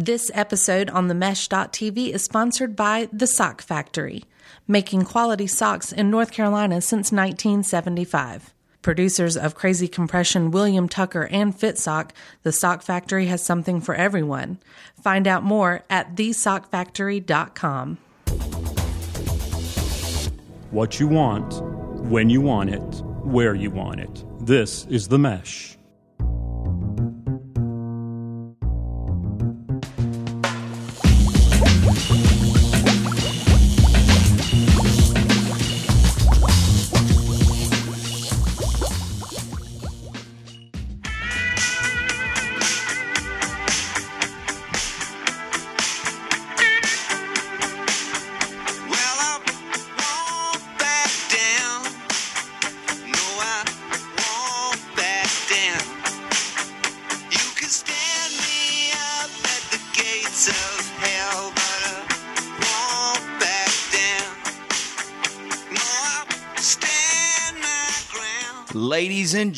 This episode on the Mesh.tv is sponsored by The Sock Factory, making quality socks in North Carolina since 1975. Producers of Crazy Compression, William Tucker, and FitSock, The Sock Factory has something for everyone. Find out more at thesockfactory.com. What you want, when you want it, where you want it. This is The Mesh.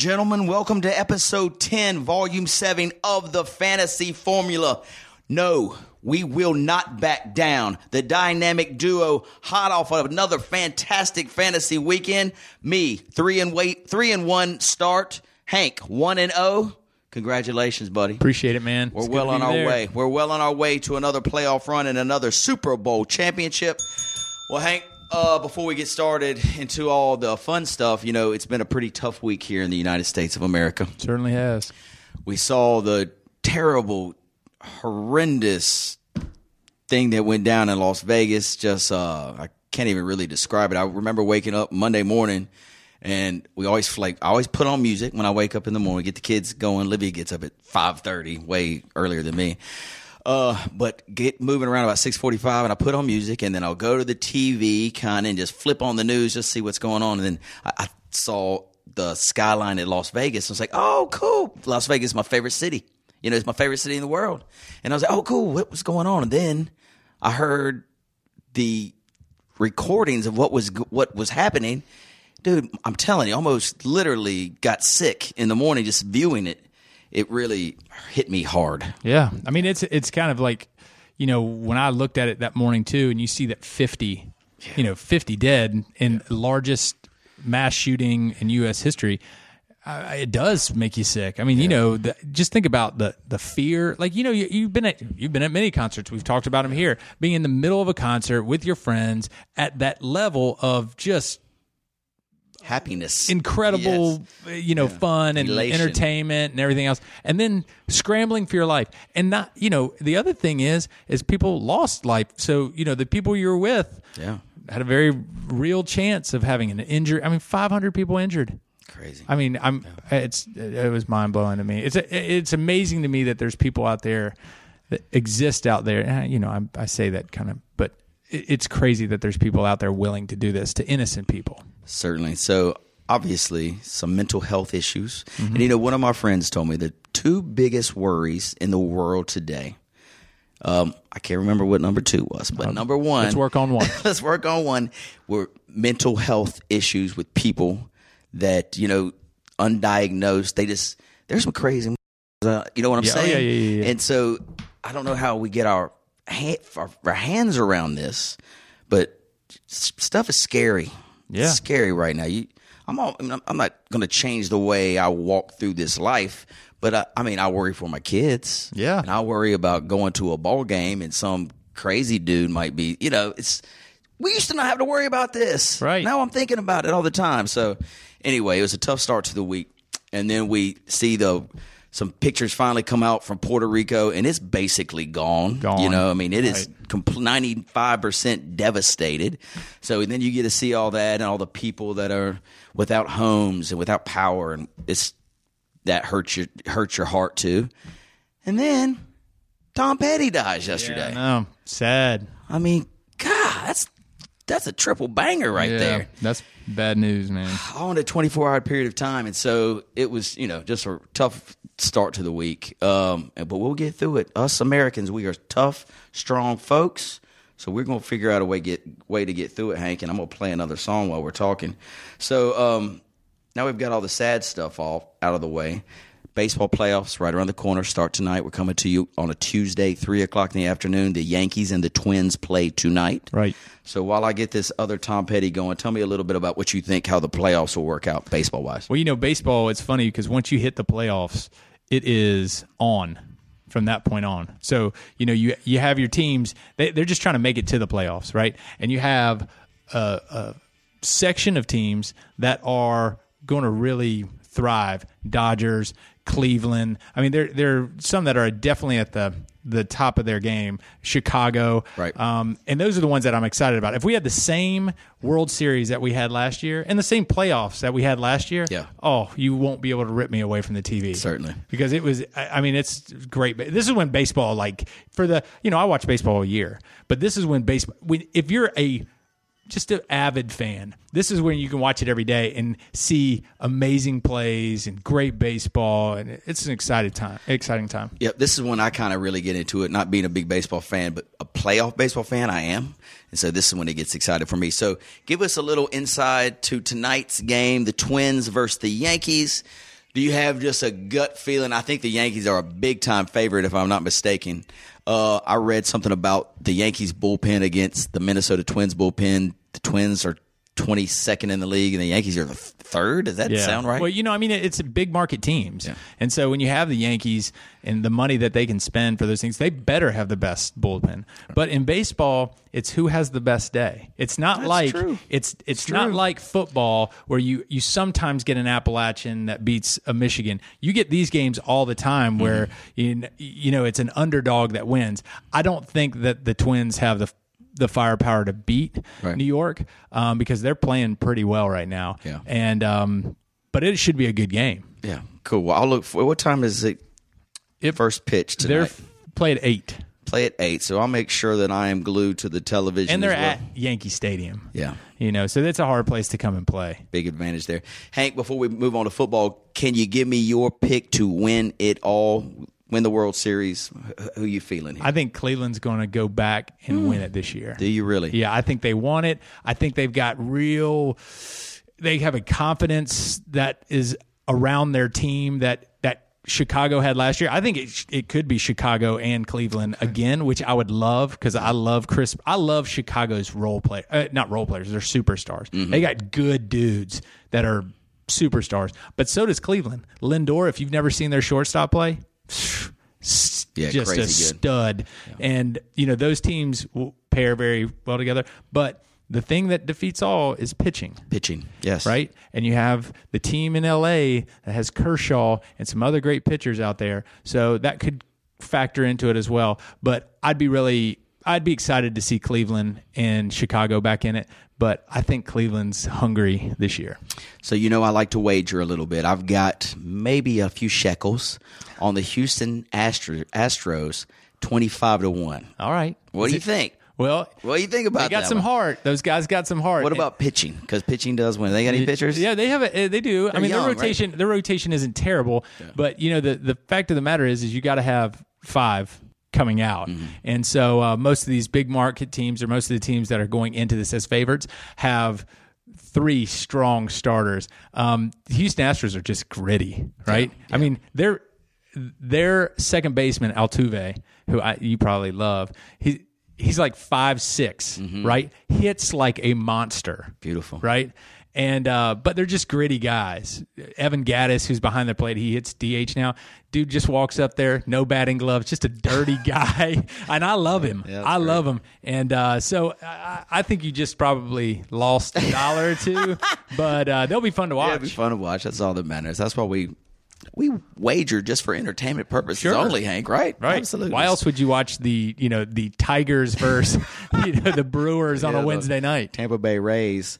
Gentlemen, welcome to episode 10, volume 7 of the Fantasy Formula. No, we will not back down. The dynamic duo, hot off of another fantastic fantasy weekend. Me, three and wait, three and one start. Hank, one and oh. Congratulations, buddy. Appreciate it, man. We're It's well on our there. way. We're well on our way to another playoff run and another Super Bowl championship. Well, Hank, uh, before we get started into all the fun stuff, you know, it's been a pretty tough week here in the United States of America. Certainly has. We saw the terrible, horrendous thing that went down in Las Vegas. Just, uh, I can't even really describe it. I remember waking up Monday morning. And we always like I always put on music when I wake up in the morning, get the kids going. Livy gets up at five thirty, way earlier than me. Uh, but get moving around about six forty five, and I put on music, and then I'll go to the TV, kind of, and just flip on the news, just see what's going on. And then I, I saw the skyline at Las Vegas. I was like, oh, cool! Las Vegas is my favorite city. You know, it's my favorite city in the world. And I was like, oh, cool! What was going on? And then I heard the recordings of what was what was happening. Dude, I'm telling you, almost literally got sick in the morning just viewing it. It really hit me hard. Yeah. I mean, it's it's kind of like, you know, when I looked at it that morning too, and you see that 50, you know, 50 dead in largest mass shooting in U.S. history. Uh, it does make you sick. I mean, you know, the, just think about the the fear. Like, you know, you, you've been at you've been at many concerts. We've talked about them here. Being in the middle of a concert with your friends at that level of just Happiness. incredible, uh, you know, fun and Elation. entertainment and everything else, and then scrambling for your life. And not, you know, the other thing is, is people lost life. So you know, the people you're with Yeah. had a very real chance of having an injury. I mean, 500 people injured. Crazy. I mean, I'm. It's it was mind blowing to me. It's it's amazing to me that there's people out there that exist out there. You know, I, I say that kind of, but it's crazy that there's people out there willing to do this to innocent people. Certainly. So obviously some mental health issues. Mm-hmm. And you know, one of my friends told me the two biggest worries in the world today. Um, I can't remember what number two was, but number one. Uh, let's work on one. let's work on one. Were mental health issues with people that you know undiagnosed. They just there's some crazy. Uh, you know what I'm Yeah, oh, saying? yeah, yeah, yeah, yeah. And so I don't know how we get our our, hands around this, but stuff is scary. Yeah. It's scary right now. You, I'm all, I'm I'm not going to change the way I walk through this life, but I, I mean, I worry for my kids. Yeah. and I worry about going to a ball game and some crazy dude might be. You know, it's we used to not have to worry about this. Right. now, I'm thinking about it all the time. So, anyway, it was a tough start to the week, and then we see the. Some pictures finally come out from Puerto Rico, and it's basically gone. Gone. You know, I mean, it is ninety five percent devastated. So then you get to see all that and all the people that are without homes and without power, and it's that hurts your hurts your heart too. And then Tom Petty dies yesterday. No, sad. I mean, God, that's that's a triple banger right yeah, there. That's bad news, man. All in a 24 hour period of time. And so it was, you know, just a tough start to the week. Um, but we'll get through it. Us Americans, we are tough, strong folks. So we're gonna figure out a way get way to get through it, Hank. And I'm gonna play another song while we're talking. So um, now we've got all the sad stuff all out of the way. baseball playoffs right around the corner. Start tonight. We're coming to you on a Tuesday, three o'clock in the afternoon. The Yankees and the Twins play tonight. Right. So while I get this other Tom Petty going, tell me a little bit about what you think how the playoffs will work out baseball wise. Well, you know, baseball, it's funny because once you hit the playoffs, it is on from that point on. So, you know, you you have your teams, they, they're just trying to make it to the playoffs, right? And you have a, a section of teams that are going to really thrive. Dodgers, Cleveland. I mean, there there are some that are definitely at the the top of their game. Chicago, Right. Um, and those are the ones that I'm excited about. If we had the same World Series that we had last year and the same playoffs that we had last year, Yeah. oh, you won't be able to rip me away from the TV. Certainly. because it was. I mean, it's great. This is when baseball, like for the, you know, I watch baseball a year, but this is when baseball. When if you're a just an avid fan. This is when you can watch it every day and see amazing plays and great baseball, and it's an exciting time. Exciting time. Yep, this is when I kind of really get into it. Not being a big baseball fan, but a playoff baseball fan, I am. And so this is when it gets excited for me. So give us a little insight to tonight's game, the Twins versus the Yankees. Do you have just a gut feeling? I think the Yankees are a big time favorite, if I'm not mistaken. Uh, I read something about the Yankees bullpen against the Minnesota Twins bullpen. The Twins are 22nd in the league, and the Yankees are the third. Does that sound right? Well, you know, I mean, it's big market teams, and so when you have the Yankees and the money that they can spend for those things, they better have the best bullpen. But in baseball, it's who has the best day. It's not That's like true. it's it's not like football where you you sometimes get an Appalachian that beats a Michigan. You get these games all the time where Mm-hmm. you you know it's an underdog that wins. I don't think that the Twins have the the firepower to beat Right. New York um, because they're playing pretty well right now. Yeah. And um, but it should be a good game. yeah, cool. Well, I'll look for what time is it? It First pitch they're tonight. f- play at eight, play at eight, so I'll make sure that I am glued to the television. and they're well. at Yankee Stadium. Yeah. You know, so that's a hard place to come and play. big advantage there. Hank, before we move on to football, can you give me your pick to win it all, win the World Series? Wh- Who you feeling here? I think Cleveland's going to go back and hmm. win it this year. Do you really? Yeah, I think they want it. I think they've got real. They have a confidence that is around their team that that Chicago had last year. I think it it could be Chicago and Cleveland hmm. again, which I would love because I love Chris. I love Chicago's role play, uh, not role players. They're superstars. Mm-hmm. They got good dudes that are superstars, but so does Cleveland. Lindor, if you've never seen their shortstop play. Yeah, just a good. stud. And you know those teams will pair very well together. But the thing that defeats all is pitching, Pitching, yes. right? And you have the team in LA that has Kershaw and some other great pitchers out there, so that could factor into it as well. But I'd be really, I'd be excited to see Cleveland and Chicago back in it. But I think Cleveland's hungry this year. So you know I like to wager a little bit. I've got maybe a few shekels on the Houston Astro- Astros, twenty-five to one. All right. What do you think? Well, What do you think about they got some one? heart. Those guys got some heart. What And- about pitching? Because pitching does win. They got any pitchers? Yeah, they have a. Eh, they do. I mean, young, their right? rotation. Their rotation isn't terrible, but you know the the fact of the matter is, is you got to have five coming out, Mm-hmm. and so uh, most of these big market teams or most of the teams that are going into this as favorites have three strong starters. Um, the Houston Astros are just gritty, right? I mean, they're their second baseman Altuve, who I, you probably love. He he's like five six, right? Hits like a monster. Mm-hmm. Beautiful. right? And uh, but they're just gritty guys. Evan Gattis, who's behind the plate, he hits DH now. Dude just walks up there, no batting gloves, just a dirty guy, and I love him. Yeah, I great. love him, and uh, so I, I think you just probably lost a dollar or two, but uh, they'll be fun to Yeah, watch. it'd be fun to watch. That's all that matters. That's why we we wager just for entertainment purposes Sure. only, Hank. Right? Right. Absolutely. Why else would you watch the you know the Tigers versus you know the Brewers on Yeah, a Wednesday night? Tampa Bay Rays.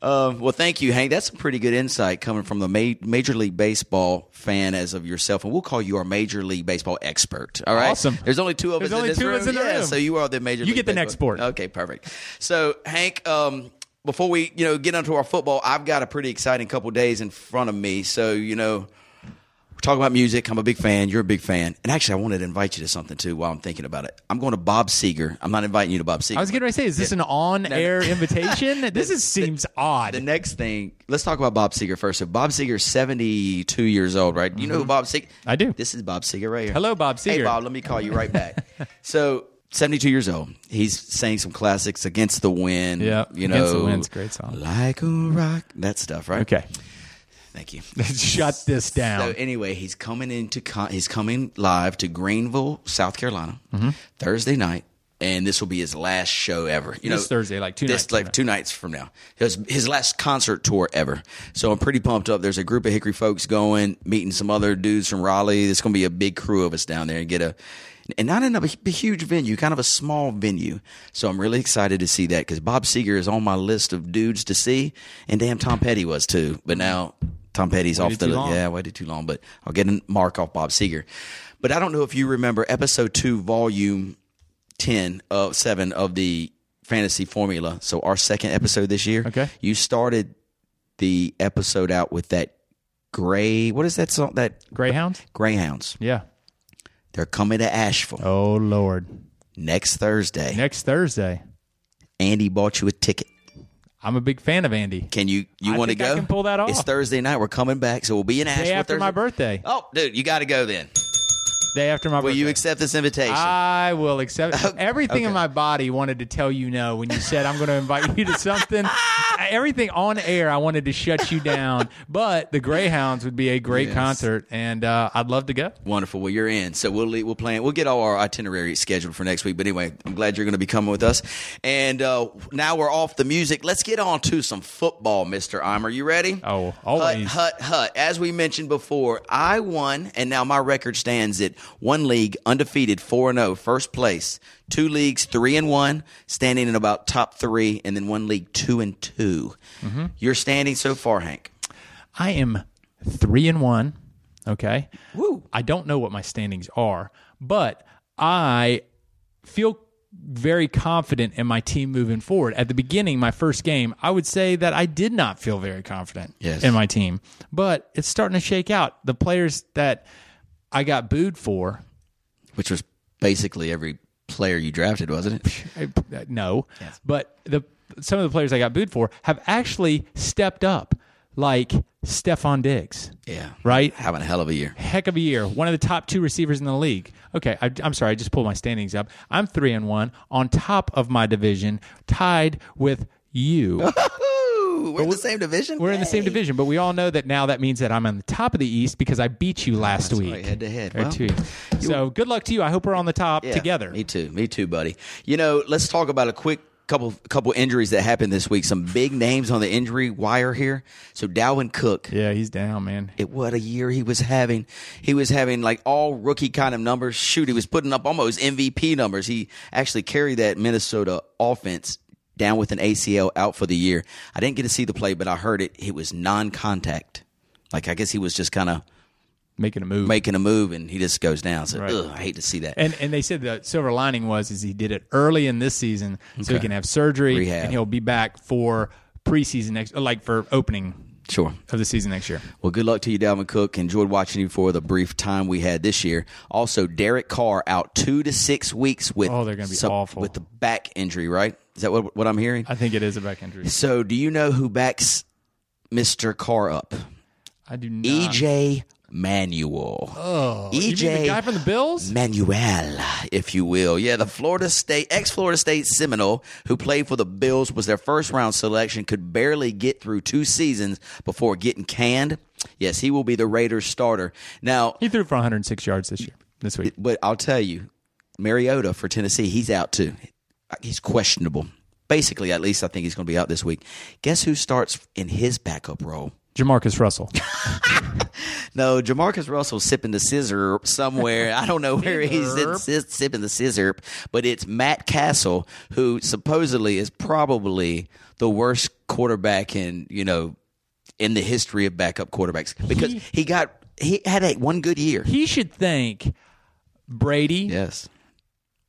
um, well, thank you, Hank. That's some pretty good insight coming from the ma- Major League Baseball fan as of yourself, and we'll call you our Major League Baseball expert. All right. Awesome. There's only two of There's us only in this two of room. us in the yeah, room. So you are the Major. You League get the next Baseball- sport. Okay, perfect. So Hank. Um, before we, you know, get onto our football, I've got a pretty exciting couple days in front of me. So, you know, talking about music. I'm a big fan. You're a big fan. And actually, I wanted to invite you to something too while I'm thinking about it. I'm going to Bob Seger. I'm not inviting you to Bob Seger. I was getting ready to say, is this an on-air invitation? This is, seems odd. The next thing, let's talk about Bob Seger first. So Bob Seger, 72 years old, right? You know who Bob Seger? Mm-hmm. I do. This is Bob Seger right here. Hello, Bob Hey, Seger. Bob, let me call you right back. so, 72 years old. He's sang some classics, Against the Wind. Yeah, You know, Against the Wind's a great song. Like a rock. That stuff, right? Okay, Thank you. shut this down. So anyway, he's coming into con- he's coming live to Greenville, South Carolina, mm-hmm. Thursday night, and this will be his last show ever. You This know, Thursday, like two this, nights from like now. two nights from now. His his last concert tour ever. So I'm pretty pumped up. There's a group of Hickory folks going, meeting some other dudes from Raleigh. There's going to be a big crew of us down there and get a. And not in a, a huge venue, kind of a small venue. So I'm really excited to see that because Bob Seger is on my list of dudes to see, and damn Tom Petty was too. But now Tom Petty's off the long. yeah, I waited too long, but I'll get a mark off Bob Seger. But I don't know if you remember episode two, volume ten of seven of the fantasy formula. So our second episode this year. Okay. You started the episode out with that gray what is that song that Greyhounds. Greyhounds. Yeah. They're coming to Asheville Oh Lord. next Thursday. Next Thursday. Andy bought you a ticket. I'm a big fan of Andy. Can you you want to think I go? can pull that off. It's. Thursday night. We're coming back, so we'll be in Asheville Day after Thursday. my birthday. Oh, dude, you got to go then. Day after my Will birthday. you accept this invitation? I will accept everything in my body wanted to tell you no when you said I'm going to invite you to something. everything on air, I wanted to shut you down, but the Greyhounds would be a great Yes. concert, and uh, I'd love to go. Wonderful. Well, you're in. So we'll leave, we'll plan. We'll get all our itinerary scheduled for next week. But anyway, I'm glad you're going to be coming with us. And uh, now we're off the music. Let's get on to some football, Mister Eimer. You ready? Oh, Hut, always. hut, hut. As we mentioned before, I won, and now my record stands at one league undefeated, four and zero, first place. Two leagues, three and one, standing in about top three, and then one league, two and 2 Mm-hmm. Your standing so far, Hank? I am three and one. Okay. Woo. I don't know what my standings are, but I feel very confident in my team moving forward. At the beginning, my first game, I would say that I did not feel very confident Yes. in my team, but it's starting to shake out. The players that I got booed for, Which was basically every player you drafted, wasn't it? No, but the some of the players I got booed for have actually stepped up, like Stefon Diggs. Yeah. Right? Having a hell of a year. heck of a year. One of the top two receivers in the league. Okay, I, I'm sorry, I just pulled my standings up. I'm three and one on top of my division, tied with you. Ooh, we're in the same division. We're in the same division, but we all know that now that means that I'm on the top of the East because I beat you ah, last That's week. right, head to head. Or Well, two. So good luck to you. I hope we're on the top Yeah, together. Me too. Me too, buddy. You know, let's talk about a quick couple couple injuries that happened this week. Some big names on the injury wire here. So Dalvin Cook. Yeah, he's down, man. It, what a year he was having. He was having like all rookie kind of numbers. Shoot, he was putting up almost MVP numbers. He actually carried that Minnesota offense down with an ACL out for the year. I didn't get to see the play, but I heard it. It was non-contact. Like I guess he was just kind of Making a move. making a move and he just goes down. So Right. I hate to see that. and and they said the silver lining was is he did it early in this season so he can have surgery Rehab. and he'll be back for preseason next like for opening sure. of the season next year. Well, good luck to you, Dalvin Cook. Enjoyed watching you for the brief time we had this year. Also, Derek Carr out two to six weeks with Oh, they're gonna be awful. with the back injury. Right? Is that what what I'm hearing? I think it is a back injury. So, do you know who backs Mister Carr up? I do not. EJ Manuel. Oh, You mean EJ the guy from the Bills? Manuel, if you will. Yeah, the Florida State, ex Florida State Seminole, who played for the Bills, was their first round selection, could barely get through two seasons before getting canned. Yes, he will be the Raiders starter. Now, He threw for 106 yards this year, this week. but I'll tell you, Mariota for Tennessee, he's out too. He's questionable. Basically, at least I think he's going to be out this week. Guess who starts in his backup role? Jamarcus Russell. No, Jamarcus Russell sipping the scissor somewhere. I don't know where he's in, si- sipping the scissor, but it's Matt Cassel, who supposedly is probably the worst quarterback in you know in the history of backup quarterbacks because He- he got he had a one good year. he should thank Brady Yes,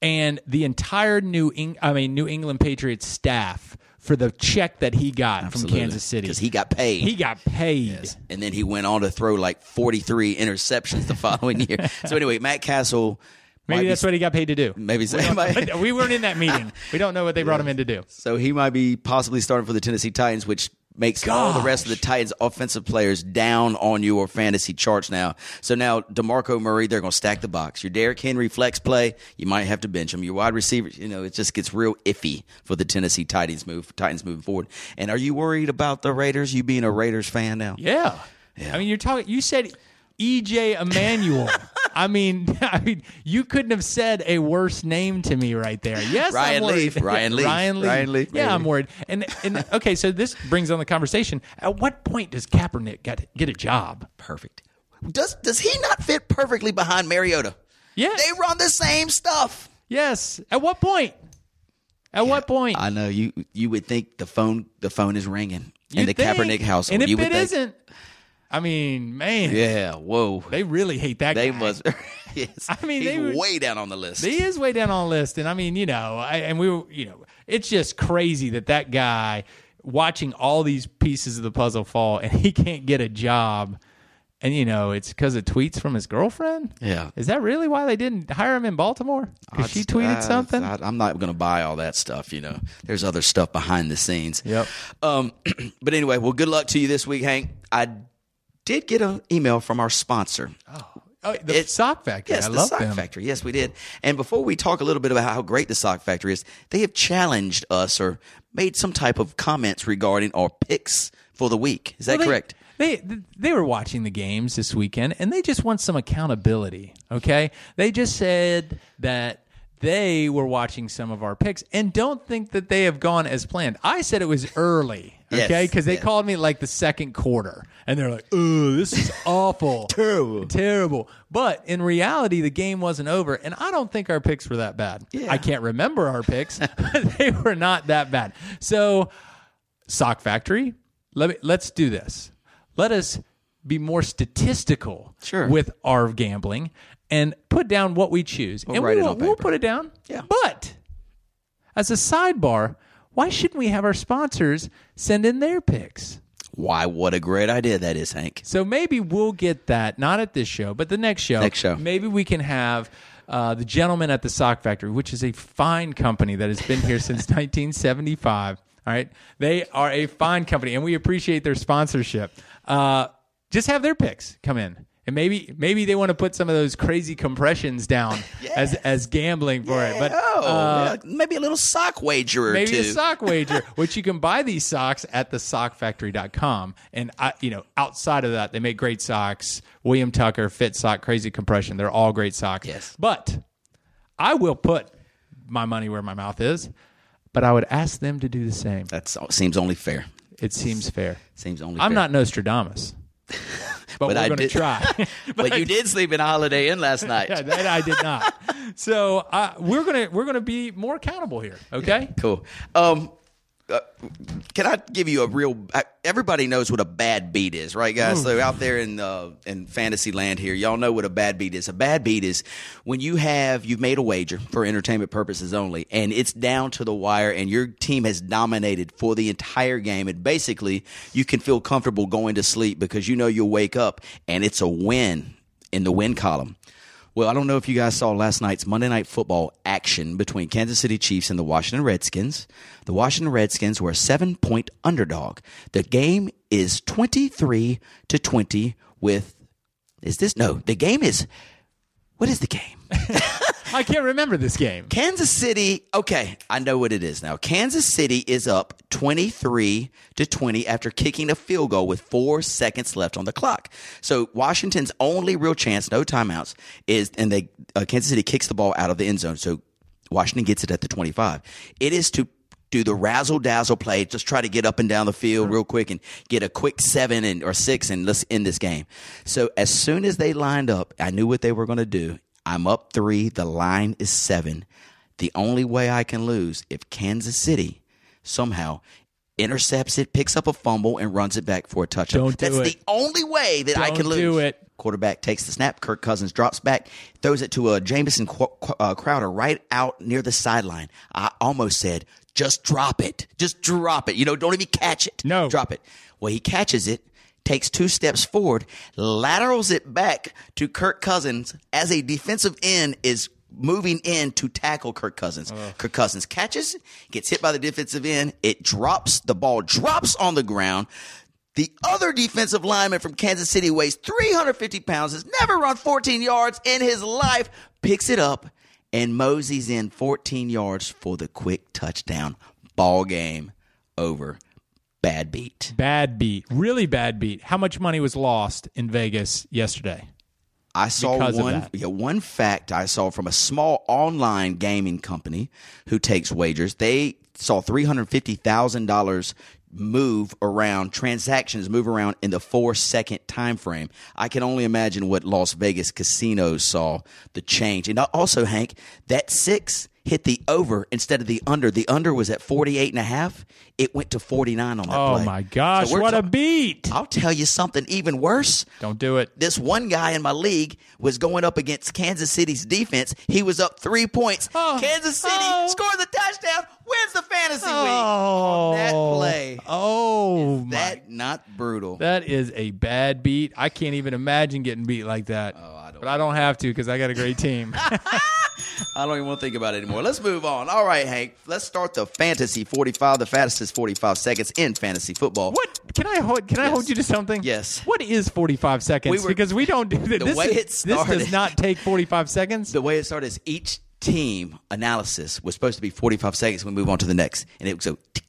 and the entire New Eng- I mean New England Patriots staff for the check that he got from Kansas City because he got paid. he got paid. and then he went on to throw like 43 interceptions the following year. So anyway, Matt Cassel. Maybe be- that's what he got paid to do. Maybe so. But we weren't in that meeting. We don't know what they brought him in to do. So he might be possibly starting for the Tennessee Titans, which makes all the rest of the Titans offensive players down on your fantasy charts now. So now DeMarco Murray, they're going to stack the box. Your Derrick Henry flex play, you might have to bench him. Your wide receivers, you know, it just gets real iffy for the Tennessee Titans move Titans moving forward. And are you worried about the Raiders? You being a Raiders fan now? Yeah. Yeah. I mean, you're talking. You said EJ Emanuel. I mean, I mean, you couldn't have said a worse name to me right there. Yes, Ryan. Leaf. Ryan Leaf. Ryan Leaf. Ryan Leaf, Yeah. I'm worried. And and okay, so this brings on the conversation. At what point does Kaepernick get get a job? Perfect. Does does he not fit perfectly behind Mariota? Yeah, They run the same stuff. Yes. At what point? At what point? I know you. You would think the phone the phone is ringing in You'd the think. Kaepernick household. And if you would it think, not I mean, man, yeah. Whoa. they really hate that They guy. must. yes. I mean, he's they were- way down on the list. He is way down on the list, and I mean, you know, I, and we were, you know, it's just crazy that that guy watching all these pieces of the puzzle fall, and he can't get a job, and you know, it's because of tweets from his girlfriend. Yeah. is that really why they didn't hire him in Baltimore? Because she tweeted I- something. I, am not going to buy all that stuff. You know, there's other stuff behind the scenes. Yep. Um, but anyway, well, good luck to you this week, Hank. I did get an email from our sponsor. oh, oh the It's- sock factory. Yes, I the love Sock them. Factory. Yes, we did. And before we talk a little bit about how great the Sock Factory is, they have challenged us or made some type of comments regarding our picks for the week. Is that Well, they- correct? They they were watching the games this weekend, and they just want some accountability. Okay, they just said that they were watching some of our picks and don't think that they have gone as planned. I said it was early. Okay, because they yes. called me like the second quarter, and they're like, "Oh, this is awful, Terrible. terrible." But in reality, the game wasn't over, and I don't think our picks were that bad. Yeah. I can't remember our picks; but they were not that bad. So Sock Factory, let me, let's do this. Let us be more statistical Sure. with our gambling and put down what we choose. and write we will, we'll put it down. Yeah. But as a sidebar, why shouldn't we have our sponsors send in their picks? Why, what a great idea that is, Hank. So maybe we'll get that, not at this show, but the next show. Next show. Maybe we can have uh, the gentleman at the Sock Factory, which is a fine company that has been here since 1975. All right. They are a fine company, and we appreciate their sponsorship. Uh, just have their picks come in. And maybe maybe they want to put some of those crazy compressions down as as gambling for it. But oh, uh, yeah, maybe a little sock wager or maybe two. a sock wager, which you can buy these socks at thesockfactory.com. And I, you know, outside of that, they make great socks. William Tucker, Fit Sock, Crazy Compression, they're all great socks. Yes. But I will put my money where my mouth is, but I would ask them to do the same. That seems only fair. It seems fair. Seems only I'm fair. not Nostradamus. But, But we're I going to did- try. But you did sleep in a Holiday Inn last night. Yeah, that I did not. So uh, we're gonna we're gonna be more accountable here. Okay. Cool. Um, uh, can I give you a real? Everybody knows what a bad beat is, right, guys? So out there in uh, in fantasy land here, y'all know what a bad beat is. A bad beat is when you have you've made a wager for entertainment purposes only, and it's down to the wire, and your team has dominated for the entire game, and basically you can feel comfortable going to sleep because you know you'll wake up and it's a win in the win column. Well, I don't know if you guys saw last night's Monday Night Football action between Kansas City Chiefs and the Washington Redskins. The Washington Redskins were a seven point underdog. The game is 23 to 20 with, is this? No, the game is, what is the game? I can't remember this game. Kansas City, okay, I know what it is now. Kansas City is up 23 to 20 after kicking a field goal with four seconds left on the clock. So Washington's only real chance, no timeouts, is, and they, uh, Kansas City kicks the ball out of the end zone. So Washington gets it at the 25. It is to do the razzle dazzle play, just try to get up and down the field real quick and get a quick seven and or six and let's end this game. So as soon as they lined up, I knew what they were going to do. I'm up three. The line is seven. The only way I can lose if Kansas City somehow intercepts it, picks up a fumble, and runs it back for a touchdown. Don't do That's it. the only way that I Don't can lose. do it. Quarterback takes the snap. Kirk Cousins drops back, throws it to a Jamison Qu- Qu- uh, Crowder right out near the sideline. I almost said, just drop it. Just drop it. You know, don't even catch it. No. Drop it. Well, he catches it, takes two steps forward, laterals it back to Kirk Cousins as a defensive end is moving in to tackle Kirk Cousins. Oh. Kirk Cousins catches, gets hit by the defensive end. It drops, the ball drops on the ground. The other defensive lineman from Kansas City weighs 350 pounds, has never run 14 yards in his life, picks it up and moseys in 14 yards for the quick touchdown. Ball game over. Bad beat. Bad beat, really bad beat. How much money was lost in Vegas yesterday? I saw Because one yeah, one fact I saw from a small online gaming company who takes wagers. They saw three hundred fifty thousand dollars move around transactions move around in the four second time frame. I can only imagine what Las Vegas casinos saw the change. And also, Hank, that six hit the over instead of the under. The under was at 48 and a half. It went to 49 on that Oh play. my gosh, So what a ta- beat! I'll tell you something even worse Don't do it. this one guy in my league was going up against Kansas City's defense. He was up three points. Oh, Kansas City oh. scores a touchdown, wins the fantasy Oh, week on that play. Oh, my That not brutal. That is a bad beat. I can't even imagine getting beat like that. Oh, but I don't have to because I got a great team. I don't even want to think about it anymore. Let's move on. All right, Hank. Let's start the fantasy 45, the fastest 45 seconds in fantasy football. what can I hold? Can I hold you to something? Yes. What is forty-five seconds? We were- because we don't do that. the This, way is- it this does not take forty-five seconds. The way it started is each team analysis was supposed to be 45 seconds. We move on to the next. And it would go tick,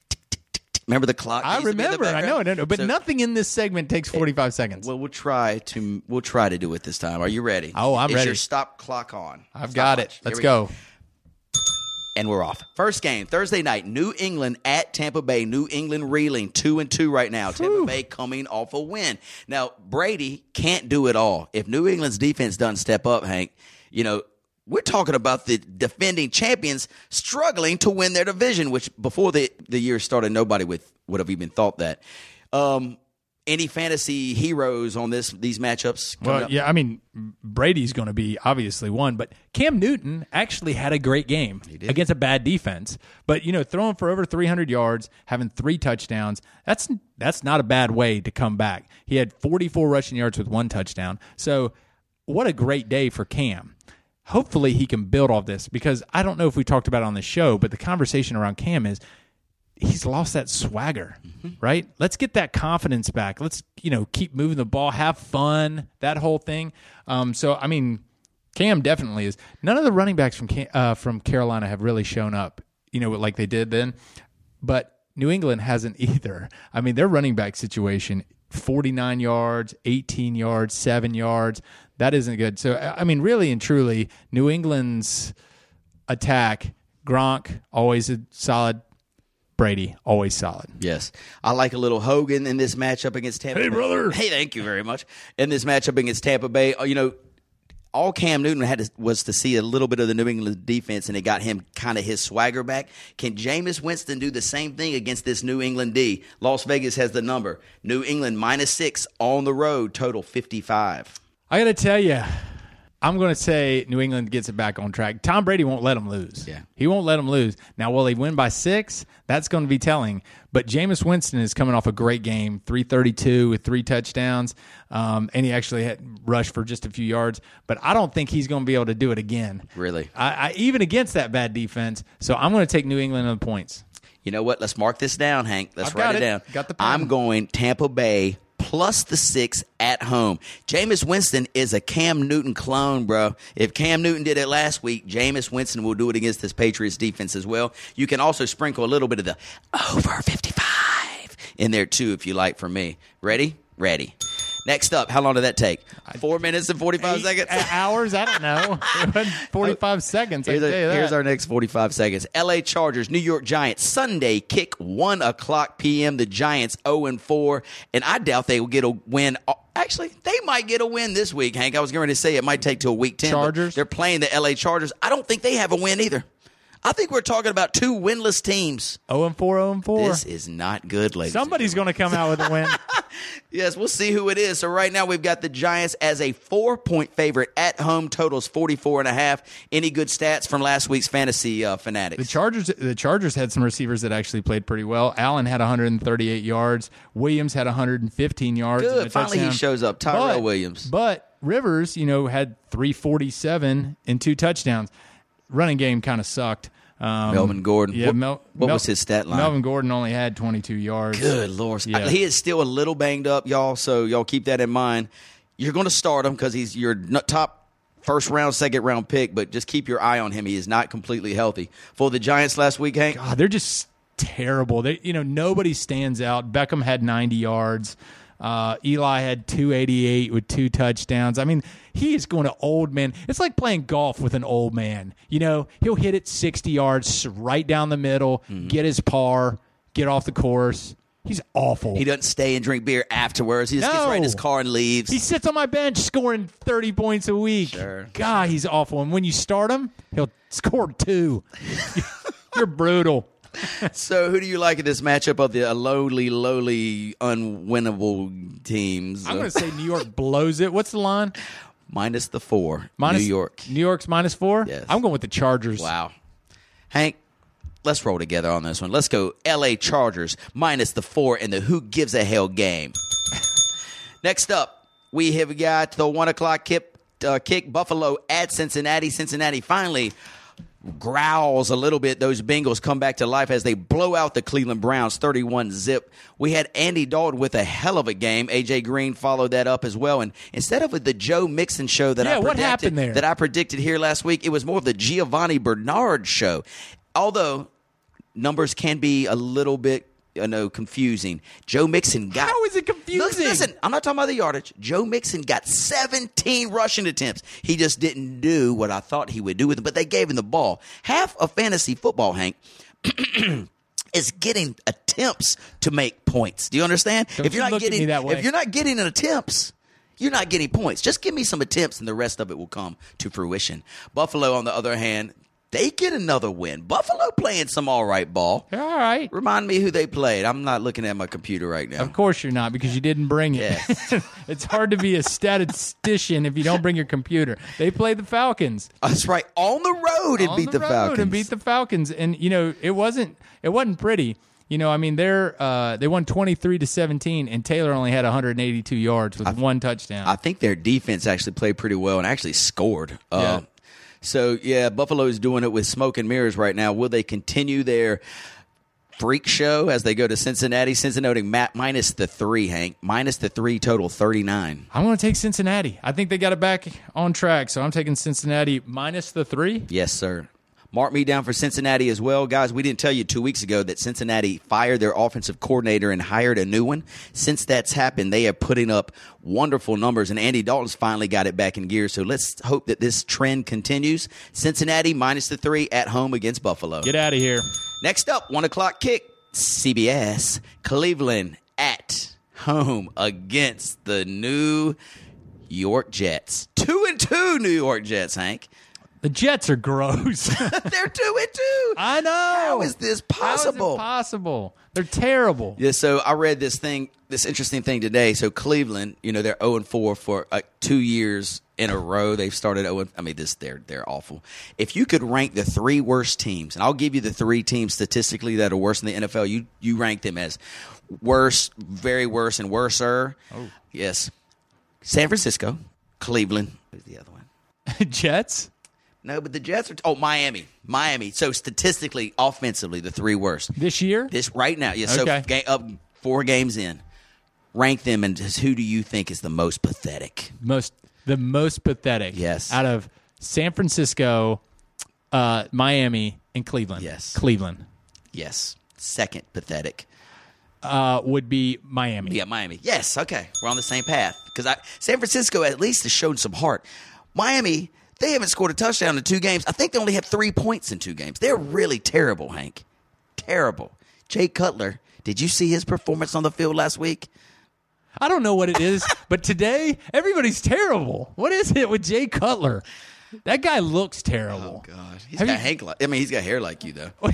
Remember the clock? I used to be in the remember. I know. I know. But So- nothing in this segment takes forty-five seconds. Well, we'll try to we'll try to do it this time. Are you ready? Oh, I'm Is ready. your stop clock on? I've Stopwatch. got it. Let's go. And we're off. First game Thursday night. New England at Tampa Bay. New England reeling two and two right now. Tampa Bay coming off a win. Now Brady can't do it all. If New England's defense doesn't step up, Hank, you know. We're talking about the defending champions struggling to win their division, which before the, the year started, nobody would, would have even thought that. Um, any fantasy heroes on this these matchups? Well, up? yeah, I mean, Brady's going to be obviously one, but Cam Newton actually had a great game against a bad defense. But you know, throwing for over 300 yards, having three touchdowns, that's that's not a bad way to come back. He had 44 rushing yards with one touchdown. So, what a great day for Cam. Hopefully, he can build off this because I don't know if we talked about it on the show, but the conversation around Cam is he's lost that swagger, right? Let's get that confidence back. Let's you know keep moving the ball, have fun, that whole thing. Um, so I mean, Cam definitely is. None of the running backs from uh, from Carolina have really shown up, you know, like they did then. But New England hasn't either. I mean, their running back situation. 49 yards, 18 yards, 7 yards. That isn't good. So, I I mean, really and truly, New England's attack, Gronk, always a solid. Brady, always solid. Yes, I like a little Hogan in this matchup against Tampa. Hey, Bay. brother. Hey, thank you very much. In this matchup against Tampa Bay, uh, you know, all Cam Newton had to, was to see a little bit of the New England defense, and it got him kind of his swagger back. Can Jameis Winston do the same thing against this New England D? Las Vegas has the number. New England minus six on the road, total fifty-five. I got to tell you, I'm going to say New England gets it back on track. Tom Brady won't let them lose. Yeah. He won't let them lose. Now, will they win by six? That's going to be telling. But Jameis Winston is coming off a great game 332 with three touchdowns. Um, and he actually had rushed for just a few yards. But I don't think he's going to be able to do it again. Really? I, I, even against that bad defense. So I'm going to take New England on the points. You know what? Let's mark this down, Hank. Let's I've write it it. down. Got the. I'm going Tampa Bay plus the six at home. Jameis Winston is a Cam Newton clone, bro. If Cam Newton did it last week, Jameis Winston will do it against this Patriots defense as well. You can also sprinkle a little bit of the over 55 in there too, if you like, for me. Ready? Ready. Next up, how long did that take? Four minutes and 45 seconds? Eight hours? I don't know. 45 seconds. Here's, a- tell you that. here's our next 45 seconds. LA Chargers, New York Giants, Sunday kick 1 o'clock p.m. The Giants 0 and 4. And I doubt they will get a win. Uh, Actually, they might get a win this week, Hank. I was going to say it might take till week 10. Chargers? They're playing the LA Chargers. I don't think they have a win either. I think we're talking about two winless teams. 0 and 4, 0 and 4. This is not good, ladies. Somebody's going to come out with a win. Yes, we'll see who it is. So right now we've got the Giants as a four point favorite at home. Totals 44 and a half. Any good stats from last week's fantasy uh, fanatics? The Chargers, the Chargers had some receivers that actually played pretty well. Allen had 138 yards. Williams had 115 yards. Good. Finally he shows up. Tyrell But- Williams. But Rivers, you know, had 347 and two touchdowns. Running game kind of sucked. Um, Melvin Gordon. Yeah, What- Mel, what Mel- was his stat line? Melvin Gordon only had 22 yards. Good Lord. Yeah. He is still a little banged up, y'all, so y'all keep that in mind. You're going to start him because he's your top first round, second round pick, but just keep your eye on him. He is not completely healthy. For the Giants last week, Hank, God, they're just terrible. They, you know, nobody stands out. Beckham had 90 yards. Uh, Eli had 288 with two touchdowns. I mean, he is going to old man. It's like playing golf with an old man. You know, he'll hit it 60 yards right down the middle, Mm-hmm. get his par, get off the course. He's awful. he doesn't stay and drink beer afterwards. He just gets right in his car and leaves. He sits on my bench scoring 30 points a week. Sure. God, he's awful. And when you start him, he'll score two. You're brutal. so, who do you like in this matchup of the uh, lowly, lowly, unwinnable teams? I'm going to say New York blows it. What's the line? minus the four. Minus, New York. New York's minus four? Yes. I'm going with the Chargers. Wow. Hank, let's roll together on this one. Let's go LA Chargers minus the four in the who gives a hell game. Next up, we have got the one o'clock kick, uh, kick Buffalo at Cincinnati. Cincinnati finally growls a little bit. Those Bengals come back to life as they blow out the Cleveland Browns 31 zip. We had Andy Dalton with a hell of a game. AJ Green followed that up as well. And instead of the Joe Mixon show that Yeah, I what predicted, happened there? that I predicted here last week, it was more of the Giovani Bernard show. Although numbers can be a little bit you know confusing. Joe Mixon got How is it confusing? Listen, listen, I'm not talking about the yardage. Joe Mixon got 17 rushing attempts. He just didn't do what I thought he would do with it, but they gave him the ball. Half of fantasy football, Hank, is getting attempts to make points. Do you understand? Don't you look at me that way. if you're not getting an attempts, you're not getting points. Just give me some attempts, and the rest of it will come to fruition. Buffalo, on the other hand, they get another win. Buffalo playing some all right ball. All right. Remind me who they played. I'm not looking at my computer right now. Of course you're not because you didn't bring it. Yes. it's hard to be a statistician if you don't bring your computer. They played the Falcons. That's right. On the road and on beat the, road Falcons. and beat the Falcons. And you know, it wasn't it wasn't pretty. You know, I mean, they're uh, they won twenty three to seventeen, and Taylor only had one hundred eighty two yards with one touchdown. I think their defense actually played pretty well and actually scored. Uh, Yeah. So yeah, Buffalo is doing it with smoke and mirrors right now. Will they continue their freak show as they go to Cincinnati? Cincinnati ma- minus the three, Hank minus the three total thirty nine. I'm going to take Cincinnati. I think they got it back on track, so I'm taking Cincinnati minus the three. Yes, sir. Mark me down for Cincinnati as well. Guys, we didn't tell you two weeks ago that Cincinnati fired their offensive coordinator and hired a new one. Since that's happened, they are putting up wonderful numbers, and Andy Dalton's finally got it back in gear. So let's hope that this trend continues. Cincinnati minus the three at home against Buffalo. Get out of here. Next up, one o'clock kick. CBS, Cleveland at home against the New York Jets. Two and two New York Jets, Hank. The Jets are gross. They're two and two. I know. How is this How is it possible? possible? They're terrible. Yeah, so I read this thing, this interesting thing today. So Cleveland, you know, they're zero and four for uh, two years in a row. They've started zero. and- I mean, this they're they're awful. If you could rank the three worst teams, and I'll give you the three teams statistically that are worse in the NFL, you you rank them as worst, very worse, and worser. Oh, yes, San Francisco, Cleveland. Who's the other one? Jets? No, but the Jets are. Oh, Miami, Miami. So statistically, offensively, the three worst. This year? This right now, yeah. Okay. So ga- up four games in, rank them and just who do you think is the most pathetic? most the most pathetic. Yes. Out of San Francisco, uh, Miami, and Cleveland. Yes. Cleveland Yes, second pathetic. uh, would be Miami. Yeah, Miami. Yes, okay, we're on the same path because I San Francisco at least has shown some heart. Miami, they haven't scored a touchdown in two games. I think they only have three points in two games. They're really terrible, Hank. Terrible. Jay Cutler. Did you see his performance on the field last week? I don't know what it is, but today everybody's terrible. What is it with Jay Cutler? That guy looks terrible. Oh, God, he's Have got you- Hank. Like, I mean, he's got hair like you though.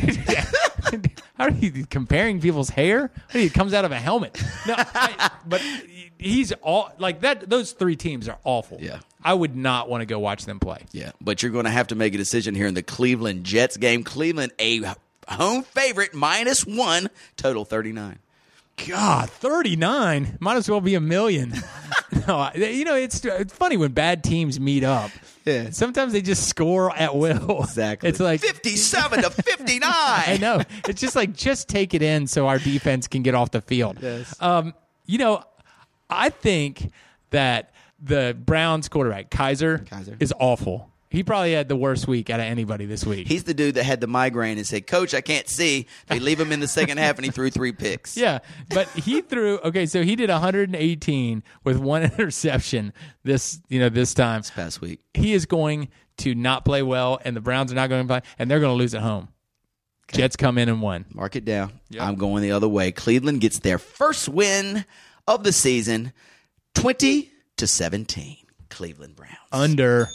How are you comparing people's hair? He comes out of a helmet. No, I- but he's all like that. Those three teams are awful. Yeah. I would not want to go watch them play. Yeah, but you're going to have to make a decision here in the Cleveland Jets game. Cleveland, a home favorite, minus one, total 39. God, 39 might as well be a million. no, you know, it's, it's funny when bad teams meet up. Yeah. Sometimes they just score at will. Exactly. It's like 57 to 59. I know. It's just like just take it in so our defense can get off the field. Yes. Um, you know, I think that the Browns quarterback Kizer, Kizer. is awful. He probably had the worst week out of anybody this week. He's the dude that had the migraine and said, Coach, I can't see. They leave him in the second half and he threw three picks. yeah, but he threw okay. So he did 118 with one interception this you know this time. Past week. He is going to not play well, and the Browns are not going to play, and they're going to lose at home. Jets come in and win. Mark it down. I'm going the other way. Cleveland gets their first win of the season, 20 to 17. Cleveland Browns. Under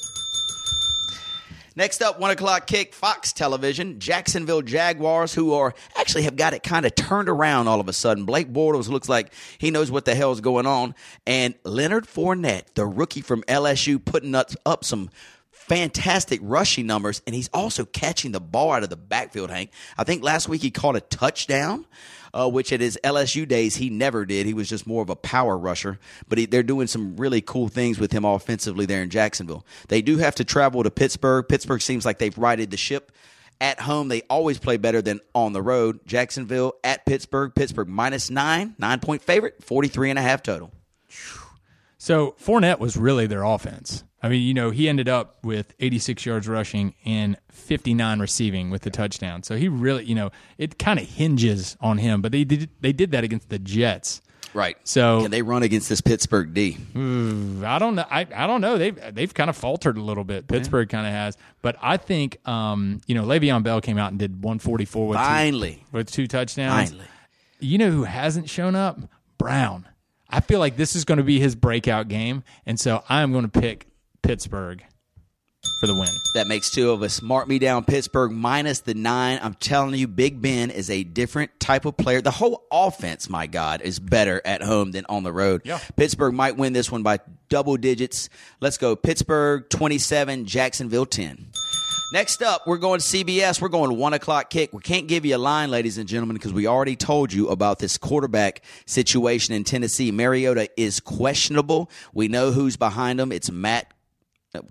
Next up, one o'clock kick, Fox Television, Jacksonville Jaguars, who are actually have got it kind of turned around all of a sudden. Blake Bortles looks like he knows what the hell's going on, and Leonard Fournette, the rookie from LSU, putting up, up some fantastic rushing numbers, and he's also catching the ball out of the backfield. Hank, I think last week he caught a touchdown. Uh, which at his LSU days he never did. He was just more of a power rusher. But he, they're doing some really cool things with him offensively there in Jacksonville. They do have to travel to Pittsburgh. Pittsburgh seems like they've righted the ship. At home, they always play better than on the road. Jacksonville at Pittsburgh. Pittsburgh minus nine, nine point favorite, 43 and a half total. So Fournette was really their offense. I mean, you know, he ended up with 86 yards rushing and 59 receiving with the touchdown. So he really, you know, it kind of hinges on him. But they did they did that against the Jets. Right. So- can they run against this Pittsburgh D? I don't know. I, I don't know. They've they've kind of faltered a little bit. Pittsburgh kind of has, but I think um, you know Le'Veon Bell came out and did 144 with two, with two touchdowns. Finally. You know who hasn't shown up? Brown. I feel like this is going to be his breakout game, and so I'm going to pick Pittsburgh for the win. That makes two of us. Mark me down, Pittsburgh minus the nine. I'm telling you, Big Ben is a different type of player. The whole offense, my God, is better at home than on the road. Yeah. Pittsburgh might win this one by double digits. Let's go Pittsburgh 27, Jacksonville 10. Next up, we're going CBS. We're going one o'clock kick. We can't give you a line, ladies and gentlemen, because we already told you about this quarterback situation in Tennessee. Mariota is questionable. We know who's behind him. It's Matt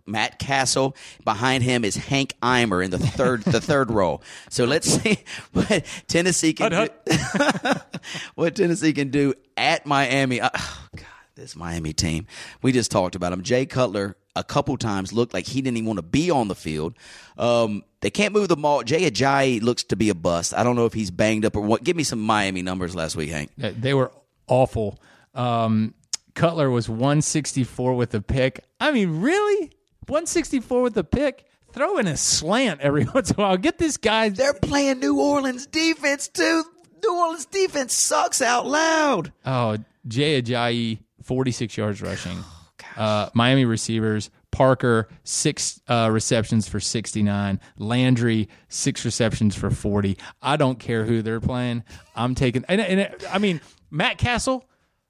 Matt Cassel. Behind him is Hank Eimer in the third the third role. So let's see what Tennessee can Hut, do. what Tennessee can do at Miami. Uh, Oh God, this Miami team. We just talked about him. Jay Cutler a couple times looked like he didn't even want to be on the field. Um, they can't move the ball. Jay Ajayi looks to be a bust. I don't know if he's banged up or what. Give me some Miami numbers last week, Hank. They were awful. Um, Cutler was 164 with a pick. I mean, really? 164 with a pick? Throw in a slant every once in a while. Get this guy. They're playing New Orleans defense too. New Orleans defense sucks out loud. Oh, Jay Ajayi, 46 yards rushing. uh, Miami receivers, Parker, six uh, receptions for 69. Landry, six receptions for 40. I don't care who they're playing. I'm taking, and, and I mean, Matt Cassel,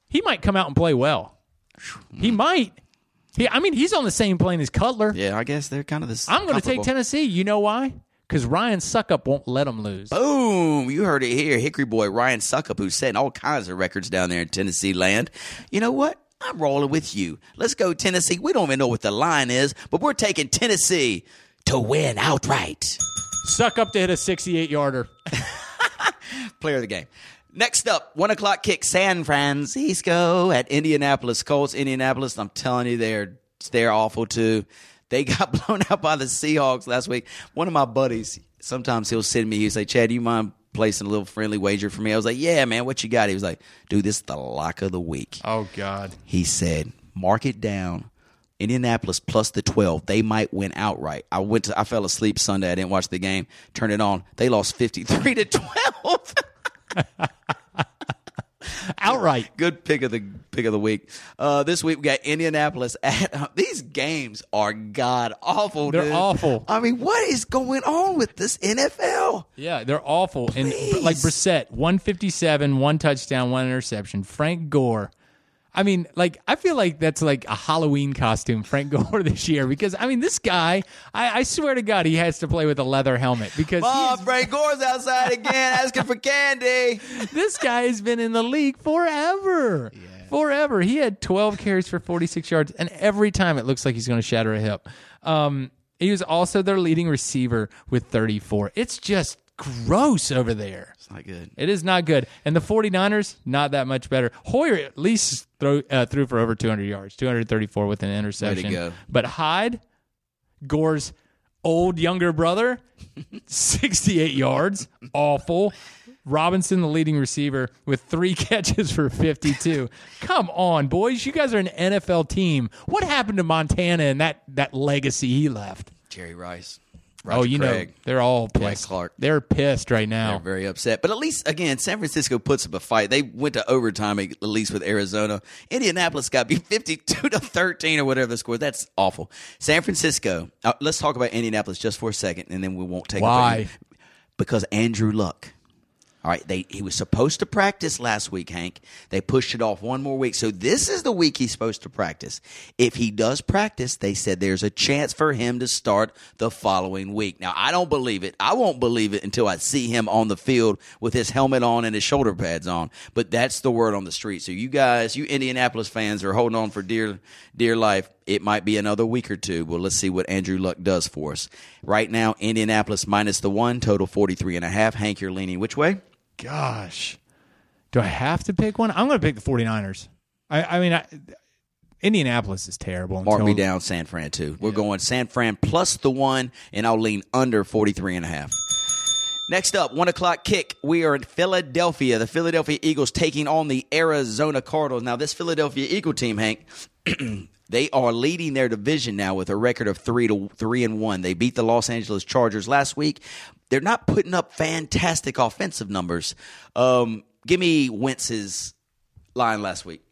he might come out and play well. He might. He, I mean, he's on the same plane as Cutler. Yeah, I guess they're kind of the. Same. I'm going to take Tennessee. You know why? Because Ryan Succop won't let them lose. Boom! You heard it here. Hickory boy Ryan Succop, who's setting all kinds of records down there in Tennessee land. You know what? I'm rolling with you. Let's go, Tennessee. We don't even know what the line is, but we're taking Tennessee to win outright. Succop to hit a 68 yarder. Player of the game. Next up, one o'clock kick, San Francisco at Indianapolis Colts. Indianapolis, I'm telling you, they're they're awful too. They got blown out by the Seahawks last week. One of my buddies, sometimes he'll send me, he'll say, Chad, do you mind placing a little friendly wager for me? I was like, Yeah, man, what you got? He was like, Dude, this is the lock of the week. Oh, God. He said, Mark it down. Indianapolis plus the 12. They might win outright. I went to I fell asleep Sunday. I didn't watch the game. Turned it on. They lost 53 to 12. Outright. Good pick of the pick of the week. Uh, this week we got Indianapolis at these games are god awful. They're dude. awful. I mean, what is going on with this NFL? Yeah, they're awful. And like Brissett, 157, one touchdown, one interception. Frank Gore. I mean, like, I feel like that's like a Halloween costume, Frank Gore this year, because I mean, this guy, I, I swear to God, he has to play with a leather helmet because Oh, Frank Gore's outside again asking for candy. this guy has been in the league forever. Forever. He had 12 carries for 46 yards, and every time it looks like he's going to shatter a hip. Um, he was also their leading receiver with 34. It's just gross over there. It's not good. It is not good. And the 49ers, not that much better. Hoyer at least throw, uh, threw for over 200 yards, 234 with an interception. go. But Hyde, Gore's old younger brother, 68 yards. Awful. Robinson, the leading receiver, with three catches for 52. Come on, boys. You guys are an NFL team. What happened to Montana and that, that legacy he left? Jerry Rice. Oh, you Craig. know, they're all pissed. Clark. They're pissed right now. They're very upset. But at least, again, San Francisco puts up a fight. They went to overtime, at least with Arizona. Indianapolis got beat 52 to 13 or whatever the score. That's awful. San Francisco, uh, let's talk about Indianapolis just for a second, and then we won't take Why? Because Andrew Luck. All right, they he was supposed to practice last week, Hank. They pushed it off one more week. So this is the week he's supposed to practice. If he does practice, they said there's a chance for him to start the following week. Now, I don't believe it. I won't believe it until I see him on the field with his helmet on and his shoulder pads on. But that's the word on the street. So you guys, you Indianapolis fans are holding on for dear dear life. It might be another week or two. Well, let's see what Andrew Luck does for us. Right now, Indianapolis minus the one, total 43 and a half. Hank, you're leaning which way? Gosh. Do I have to pick one? I'm going to pick the 49ers. I, I mean, I, Indianapolis is terrible. Mark until- me down San Fran too. We're going San Fran plus the one, and I'll lean under 43 and a half. Next up, one o'clock kick. We are in Philadelphia. The Philadelphia Eagles taking on the Arizona Cardinals. Now, this Philadelphia Eagle team, Hank, they are leading their division now with a record of three to three and one. They beat the Los Angeles Chargers last week. They're not putting up fantastic offensive numbers. Um, give me Wentz's line last week.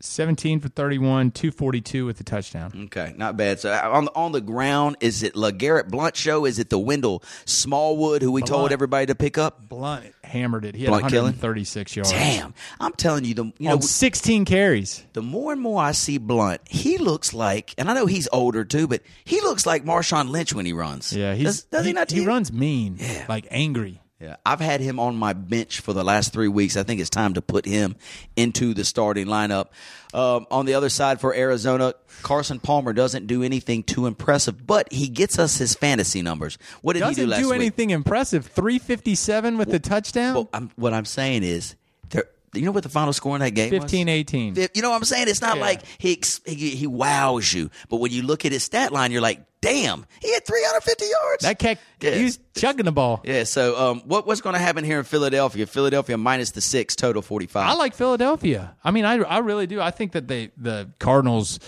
17 for 31, 242 with the touchdown. Okay, not bad. So uh, on the, on the ground, is it LeGarrette Blount show? Is it the Wendell Smallwood who we told everybody to pick up? Blount hammered it. He had Blount killing? 136 yards. Damn, I'm telling you, the you know 16 carries. the more and more I see Blount, he looks like, and I know he's older too, but he looks like Marshawn Lynch when he runs. Yeah, he's, does, does he, not? He runs mean, Yeah. like angry. Yeah, I've had him on my bench for the last three weeks. I think it's time to put him into the starting lineup. Um, on the other side for Arizona, Carson Palmer doesn't do anything too impressive, but he gets us his fantasy numbers. What did he Doesn't do last do week? anything impressive. 357 with the touchdown. Well, I'm, what I'm saying is, there, you know what the final score in that game 15 was? 18. You know what I'm saying? It's not Yeah. like he, he he wows you, but when you look at his stat line, you're like, damn, he had 350 yards. That cat, Yeah. he was chugging the ball. yeah. So, um, what what's going to happen here in Philadelphia? Philadelphia minus the six, total 45. I like Philadelphia. I mean, I, I really do. I think that they the Cardinals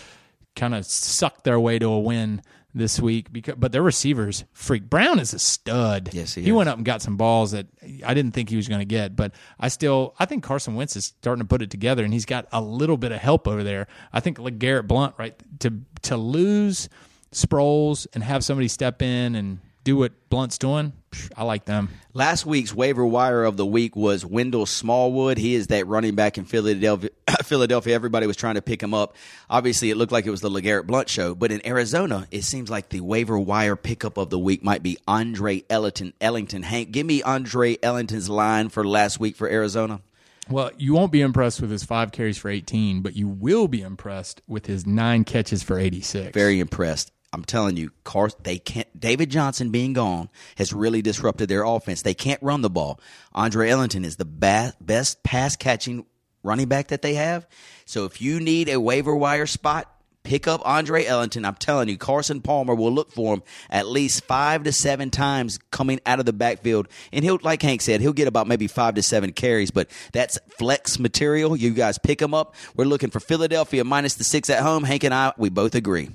kind of sucked their way to a win this week because but their receivers freak Brown is a stud. Yes, he he went up and got some balls that I didn't think he was going to get, but I still I think Carson Wentz is starting to put it together and he's got a little bit of help over there. I think LeGarrette Blount right to to lose Sproles and have somebody step in and do what Blount's doing. I like them. Last week's waiver wire of the week was Wendell Smallwood. He is that running back in Philadelphia. Philadelphia. Everybody was trying to pick him up. Obviously, it looked like it was the LeGarrette Blount show. But in Arizona, it seems like the waiver wire pickup of the week might be Andre Ellington. Ellington. Hank, give me Andre Ellington's line for last week for Arizona. Well, you won't be impressed with his five carries for 18, but you will be impressed with his nine catches for 86. Very impressed. I'm telling you, Car- they can't. David Johnson being gone has really disrupted their offense. They can't run the ball. Andre Ellington is the ba- best pass catching running back that they have. So if you need a waiver wire spot, pick up Andre Ellington. I'm telling you, Carson Palmer will look for him at least five to seven times coming out of the backfield, and he'll, like Hank said, he'll get about maybe five to seven carries. But that's flex material. You guys pick him up. We're looking for Philadelphia minus the six at home. Hank and I, we both agree.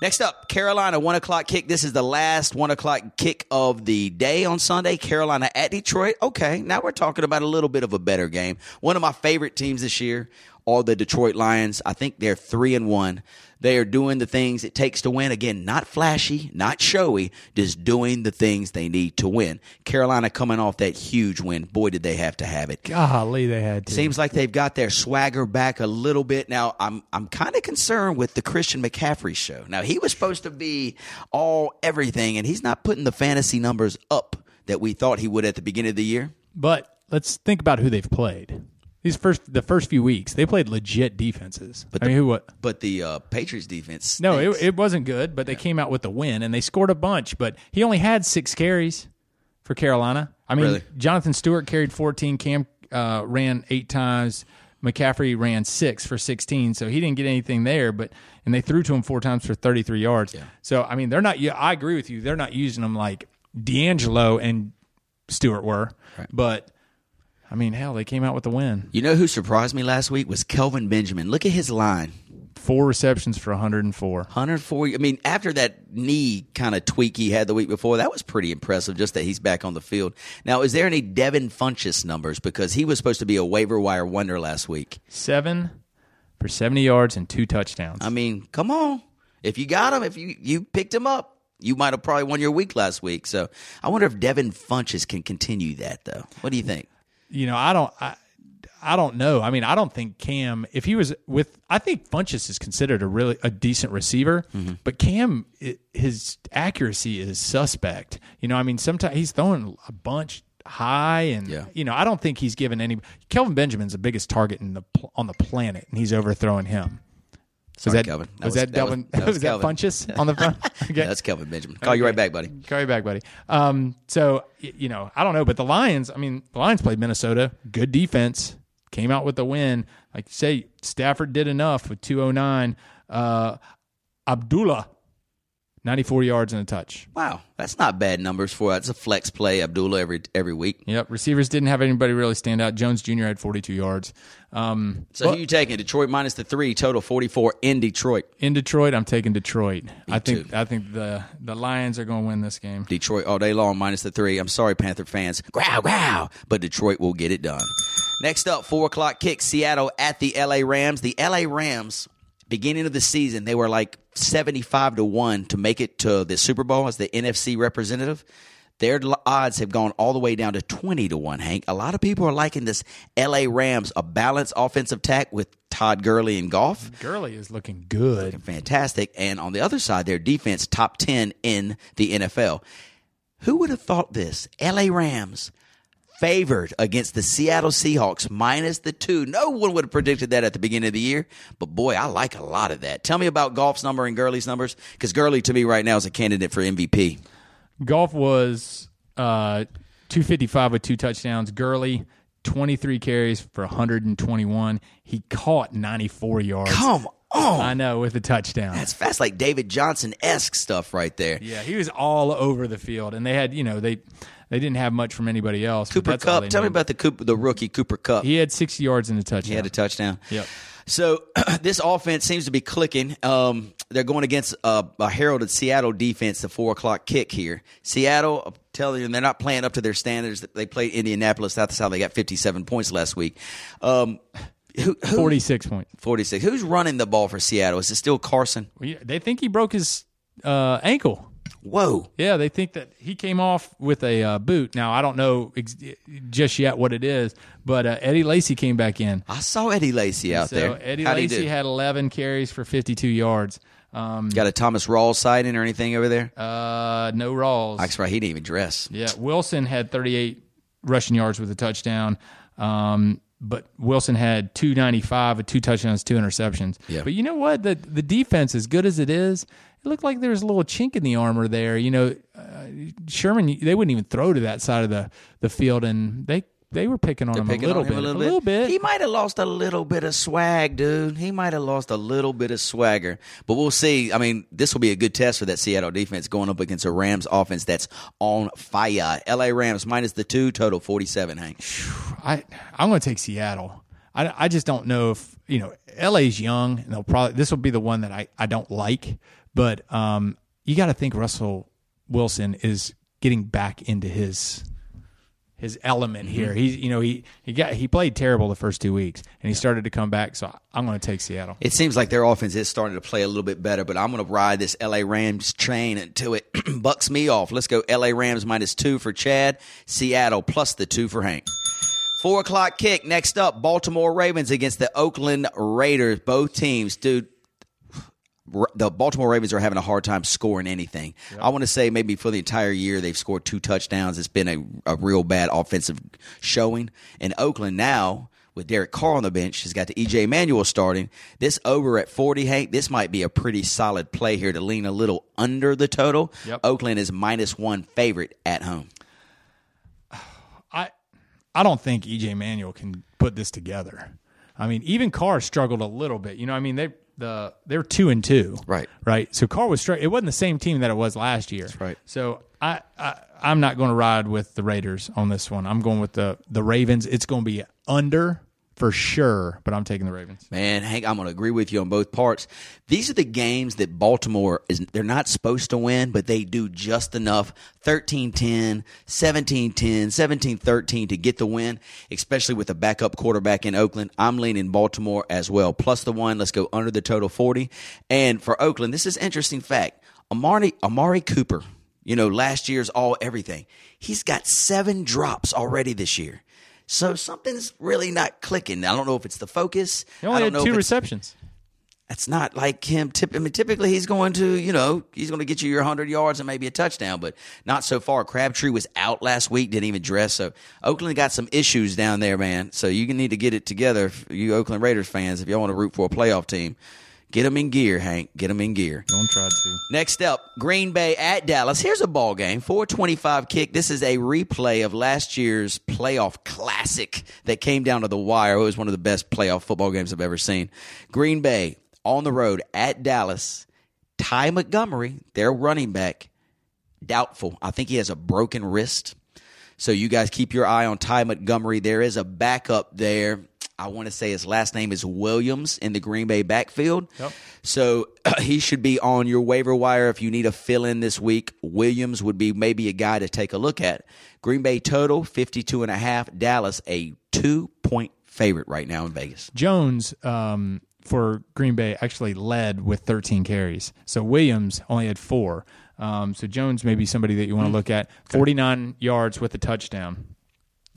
Next up, Carolina, one o'clock kick. This is the last one o'clock kick of the day on Sunday. Carolina at Detroit. Okay, now we're talking about a little bit of a better game. One of my favorite teams this year are the Detroit Lions. I think they're three and one. They are doing the things it takes to win. Again, not flashy, not showy, just doing the things they need to win. Carolina coming off that huge win. Boy, did they have to have it. Golly, they had to. Seems like they've got their swagger back a little bit. Now, I'm I'm kind of concerned with the Christian McCaffrey show. Now, he was supposed to be all everything, and he's not putting the fantasy numbers up that we thought he would at the beginning of the year. But let's think about who they've played. These first the first few weeks, they played legit defenses. But I mean, who what? But the uh, Patriots defense. No, it, it wasn't good, but they came out with the win and they scored a bunch. But he only had six carries for Carolina. I mean, Really? Jonathan Stewart carried 14. Cam uh, ran eight times. McCaffrey ran six for 16, so he didn't get anything there. But and they threw to him four times for 33 yards. So I mean, they're not. Yeah, I agree with you. They're not using them like DeAngelo and Stewart were. But I mean, hell, they came out with the win. You know who surprised me last week was Kelvin Benjamin. Look at his line. Four receptions for 104. 104. I mean, after that knee kind of tweak he had the week before, that was pretty impressive. Just that he's back on the field now. Is there any Devin Funchess numbers because he was supposed to be a waiver wire wonder last week? Seven for 70 yards and two touchdowns. I mean, come on. If you got him, if you you picked him up, you might have probably won your week last week. So I wonder if Devin Funchess can continue that though. What do you think? You know, I don't, I, I don't know. I mean, I don't think Cam, if he was with, I think Funchess is considered a really a decent receiver, Mm-hmm. but Cam, i his accuracy is suspect. You know, I mean, sometimes he's throwing a bunch high, and Yeah. you know, I don't think he's given any. Kelvin Benjamin's the biggest target in the on the planet, and he's overthrowing him. Sorry, was that, Kelvin. That Was, was- that, that was- that was was that on the front? Okay. That's Kelvin Benjamin. Call you right back, buddy. Carry back, buddy. Um, so you know, I don't know, but the Lions. I mean, the Lions played Minnesota. Good defense. Came out with the win. Like you say, Stafford did enough with 209. Uh, Abdullah, 94 yards and a touch. Wow, that's not bad numbers for it's a flex play. Abdullah every every week. Yep. Receivers didn't have anybody really stand out. Jones Jr. had 42 yards. Um, So who you taking? Detroit minus the three, total forty four in Detroit. in Detroit, I'm taking Detroit. I think too. I think the the Lions are going to win this game. Detroit all day long minus the three. I'm sorry, Panther fans. Growl, growl. But Detroit will get it done. Next up, four o'clock kick. Seattle at the LA Rams. The LA Rams, beginning of the season, they were like 75 to 1 to make it to the Super Bowl as the NFC representative. Their odds have gone all the way down to 20 to 1, Hank. A lot of people are liking this LA Rams, a balanced offensive attack with Todd Gurley and Goff Gurley is looking good. Looking fantastic. And on the other side, their defense top 10 in the NFL. Who would have thought this? LA Rams favored against the Seattle Seahawks minus the two. No one would have predicted that at the beginning of the year, but boy, I like a lot of that. Tell me about Goff's number and Gurley's numbers because Gurley to me right now is a candidate for MVP. Goff was uh, 255 with two touchdowns. Gurley, 23 carries for 121. He caught 94 yards. Come on. I know with a touchdown. That's fast, like David Johnson esque stuff right there. yeah, he was all over the field, and they had you know they they didn't have much from anybody else. Cooper that's Kupp. Tell me about the Cooper, the rookie Cooper Kupp. He had 60 yards and a touchdown. He had a touchdown. Yep. So this offense seems to be clicking. Um, they're going against a, a heralded Seattle defense, the four o'clock kick here. Seattle, I'm telling you, they're not playing up to their standards. They played Indianapolis. That's how they got 57 points last week. Um, who, who, 46 points. 46. Who's running the ball for Seattle? Is it still Carson? Well, yeah, They think he broke his uh, ankle. Whoa. Yeah, they think that he came off with a uh, boot. Now I don't know ex- just yet what it is, but uh, Eddie Lacy came back in. I saw Eddie Lacy out so there. Eddie How'd Lacy had 11 carries for 52 yards. Um, Got a Thomas Rawls sighting or anything over there? uh, no Rawls. That's right. He didn't even dress. Yeah, Wilson had 38 rushing yards with a touchdown. Um, but Wilson had 295 with two touchdowns, two interceptions. Yeah. But you know what? The the defense, as good as it is, it looked like there was a little chink in the armor there. You know, uh, Sherman, they wouldn't even throw to that side of the, the field, and they they were picking on him a little on him bit, a little bit. He bit. might have lost a little bit of swag, dude. He might have lost a little bit of swagger. But we'll see. I mean, this will be a good test for that Seattle defense going up against a Rams offense that's on fire. LA Rams minus the two, total 47, Hank. I I'm going to take Seattle. I, I just don't know if you know LA's young and they'll probably this will be the one that I, I don't like, but um, you got to think Russell Wilson is getting back into his his element here. He's you know he he got he played terrible the first two weeks and he started to come back. So I'm going to take Seattle. It seems like their offense is starting to play a little bit better, but I'm going to ride this LA Rams train until it bucks me off. Let's go LA Rams minus two for Chad, Seattle plus the two for Hank. Four o'clock kick. Next up, Baltimore Ravens against the Oakland Raiders. Both teams, dude. The Baltimore Ravens are having a hard time scoring anything. I want to say maybe for the entire year they've scored two touchdowns. It's been a, a real bad offensive showing. And Oakland now with Derek Carr on the bench has got the EJ Manuel starting. This over at 40, Hank, this might be a pretty solid play here to lean a little under the total. Yep. Oakland is minus one favorite at home. I I don't think EJ Manuel can put this together. I mean, even Carr struggled a little bit. You know, I mean they the they're two and two, Right. Right. So Carr was straight. It wasn't the same team that it was last year. right. So I, I I'm not going to ride with the Raiders on this one. I'm going with the the Ravens. It's going to be under for sure, but I'm taking the Ravens. Man, Hank, I'm going to agree with you on both parts. These are the games that Baltimore is they're not supposed to win, but they do just enough 13-10, 17-10, 17-13 to get the win, especially with a backup quarterback in Oakland. I'm leaning Baltimore as well. Plus the one, let's go under the total 40. And for Oakland, this is interesting fact. Amari Amari Cooper, you know, last year's all everything. He's got 7 drops already this year. So something's really not clicking. I don't know if it's the focus. He I only don't had know two receptions. that's not like him. Tip, I mean, typically he's going to, you know, he's going to get you your 100 yards and maybe a touchdown, but not so far. Crabtree was out last week, didn't even dress. So Oakland got some issues down there, man. So you need to get it together, you Oakland Raiders fans, if y'all want to root for a playoff team. Get them in gear, Hank. Get them in gear. Don't try to. Next up, Green Bay at Dallas. Here's a ball game. 425 kick. This is a replay of last year's playoff classic that came down to the wire. It was one of the best playoff football games I've ever seen. Green Bay on the road at Dallas. Ty Montgomery, their running back, doubtful. I think he has a broken wrist. So you guys keep your eye on Ty Montgomery. There is a backup there. I want to say his last name is Williams in the Green Bay backfield. Yep. So he should be on your waiver wire if you need a fill in this week. Williams would be maybe a guy to take a look at. Green Bay total 52 and a half. Dallas a 2 point favorite right now in Vegas. Jones um, for Green Bay actually led with 13 carries. So Williams only had four. Um, so Jones may be somebody that you want to look at. 49 yards with a touchdown.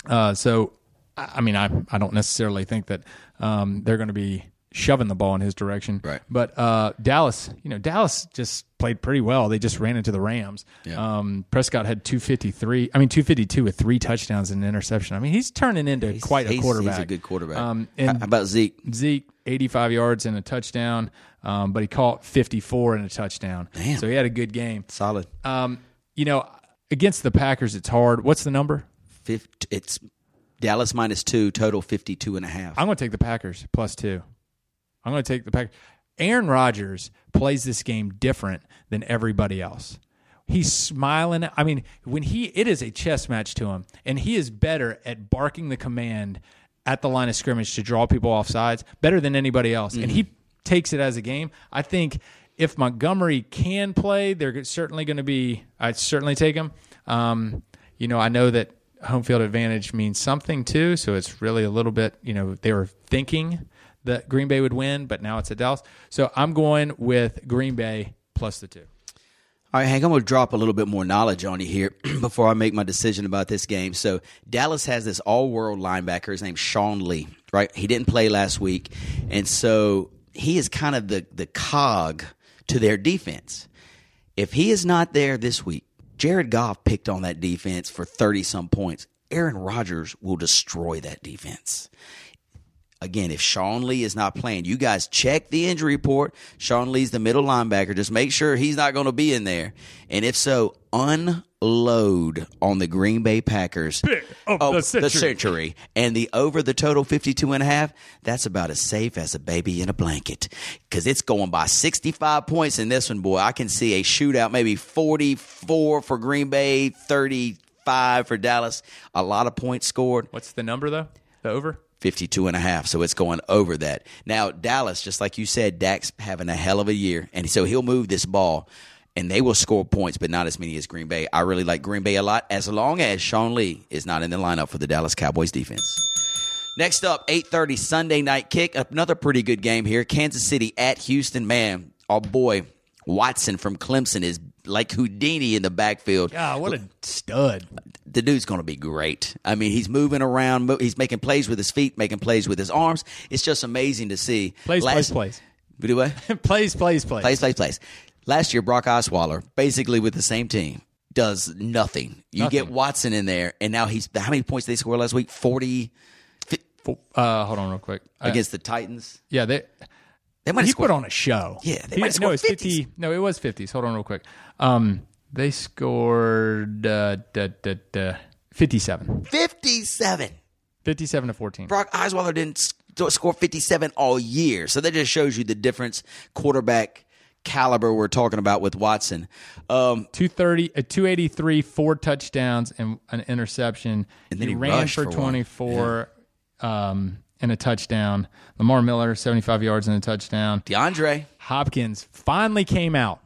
Uh, so, I I mean, I, I don't necessarily think that um, they're going to be shoving the ball in his direction. Right. But uh, Dallas, you know, Dallas just played pretty well. They just ran into the Rams. Yeah. Um, Prescott had 253. I mean, 252 with three touchdowns and an interception. I mean, he's turning into quite a quarterback. He's a good quarterback. Um, How about Zeke? Zeke, 85 yards and a touchdown, um, but he caught 54 and a touchdown. Damn. So he had a good game. Solid. Um, you know, against the Packers, it's hard. What's the number? Fif- It's Dallas minus two, total 52 and a half. I'm going to take the Packers plus two. I'm going to take the Packers. Aaron Rodgers plays this game different than everybody else. He's smiling. I mean, when he it is a chess match to him, and he is better at barking the command at the line of scrimmage to draw people off sides better than anybody else. And he takes it as a game. I think if Montgomery can play, they're certainly going to be. I'd certainly take him. Um, you know, I know that home field advantage means something too, so it's really a little bit. You know, they were thinking that Green Bay would win, but now it's at Dallas. So I'm going with Green Bay plus the two. All right, Hank, I'm going to drop a little bit more knowledge on you here before I make my decision about this game. So, Dallas has this all world linebacker. His name's Sean Lee, right? He didn't play last week. And so he is kind of the, the cog to their defense. If he is not there this week, Jared Goff picked on that defense for 30 some points. Aaron Rodgers will destroy that defense again, if Sean Lee is not playing, you guys check the injury report. Sean Lee's the middle linebacker. Just make sure he's not going to be in there. And if so, unload on the Green Bay Packers of the century. century. And the over the total 52 and a half, that's about as safe as a baby in a blanket. Because it's going by 65 points in this one, boy. I can see a shootout, maybe 44 for Green Bay, 35 for Dallas. A lot of points scored. What's the number though? The over? 52 and a half. So it's going over that. Now, Dallas, just like you said, Dak's having a hell of a year. And so he'll move this ball and they will score points, but not as many as Green Bay. I really like Green Bay a lot as long as Sean Lee is not in the lineup for the Dallas Cowboys defense. Next up, 8:30 Sunday night kick. Another pretty good game here. Kansas City at Houston. Man, our boy Watson from Clemson is like Houdini in the backfield. God, what a stud. The dude's going to be great. I mean, he's moving around. He's making plays with his feet, making plays with his arms. It's just amazing to see. Plays, plays, plays. Do what? plays, plays, plays. Plays, plays, plays. Last year, Brock Osweiler, basically with the same team, does nothing. You get Watson in there, and now he's how many points did they score last week? Forty Uh, hold on real quick. Against the Titans. yeah, they, They might have he scored. put on a show. Yeah, they He- might no, 50. No, it was 50s. Hold on real quick. Um, they scored uh, da, da, da, 57. fifty-seven. 57 to 14. Brock Osweiler didn't score fifty-seven all year, so that just shows you the difference quarterback caliber we're talking about with Watson. Um, 230, uh, 283, four touchdowns and an interception. And then he ran for, for one. 24 um, and a touchdown. Lamar Miller, 75 yards and a touchdown. DeAndre, Hopkins finally came out,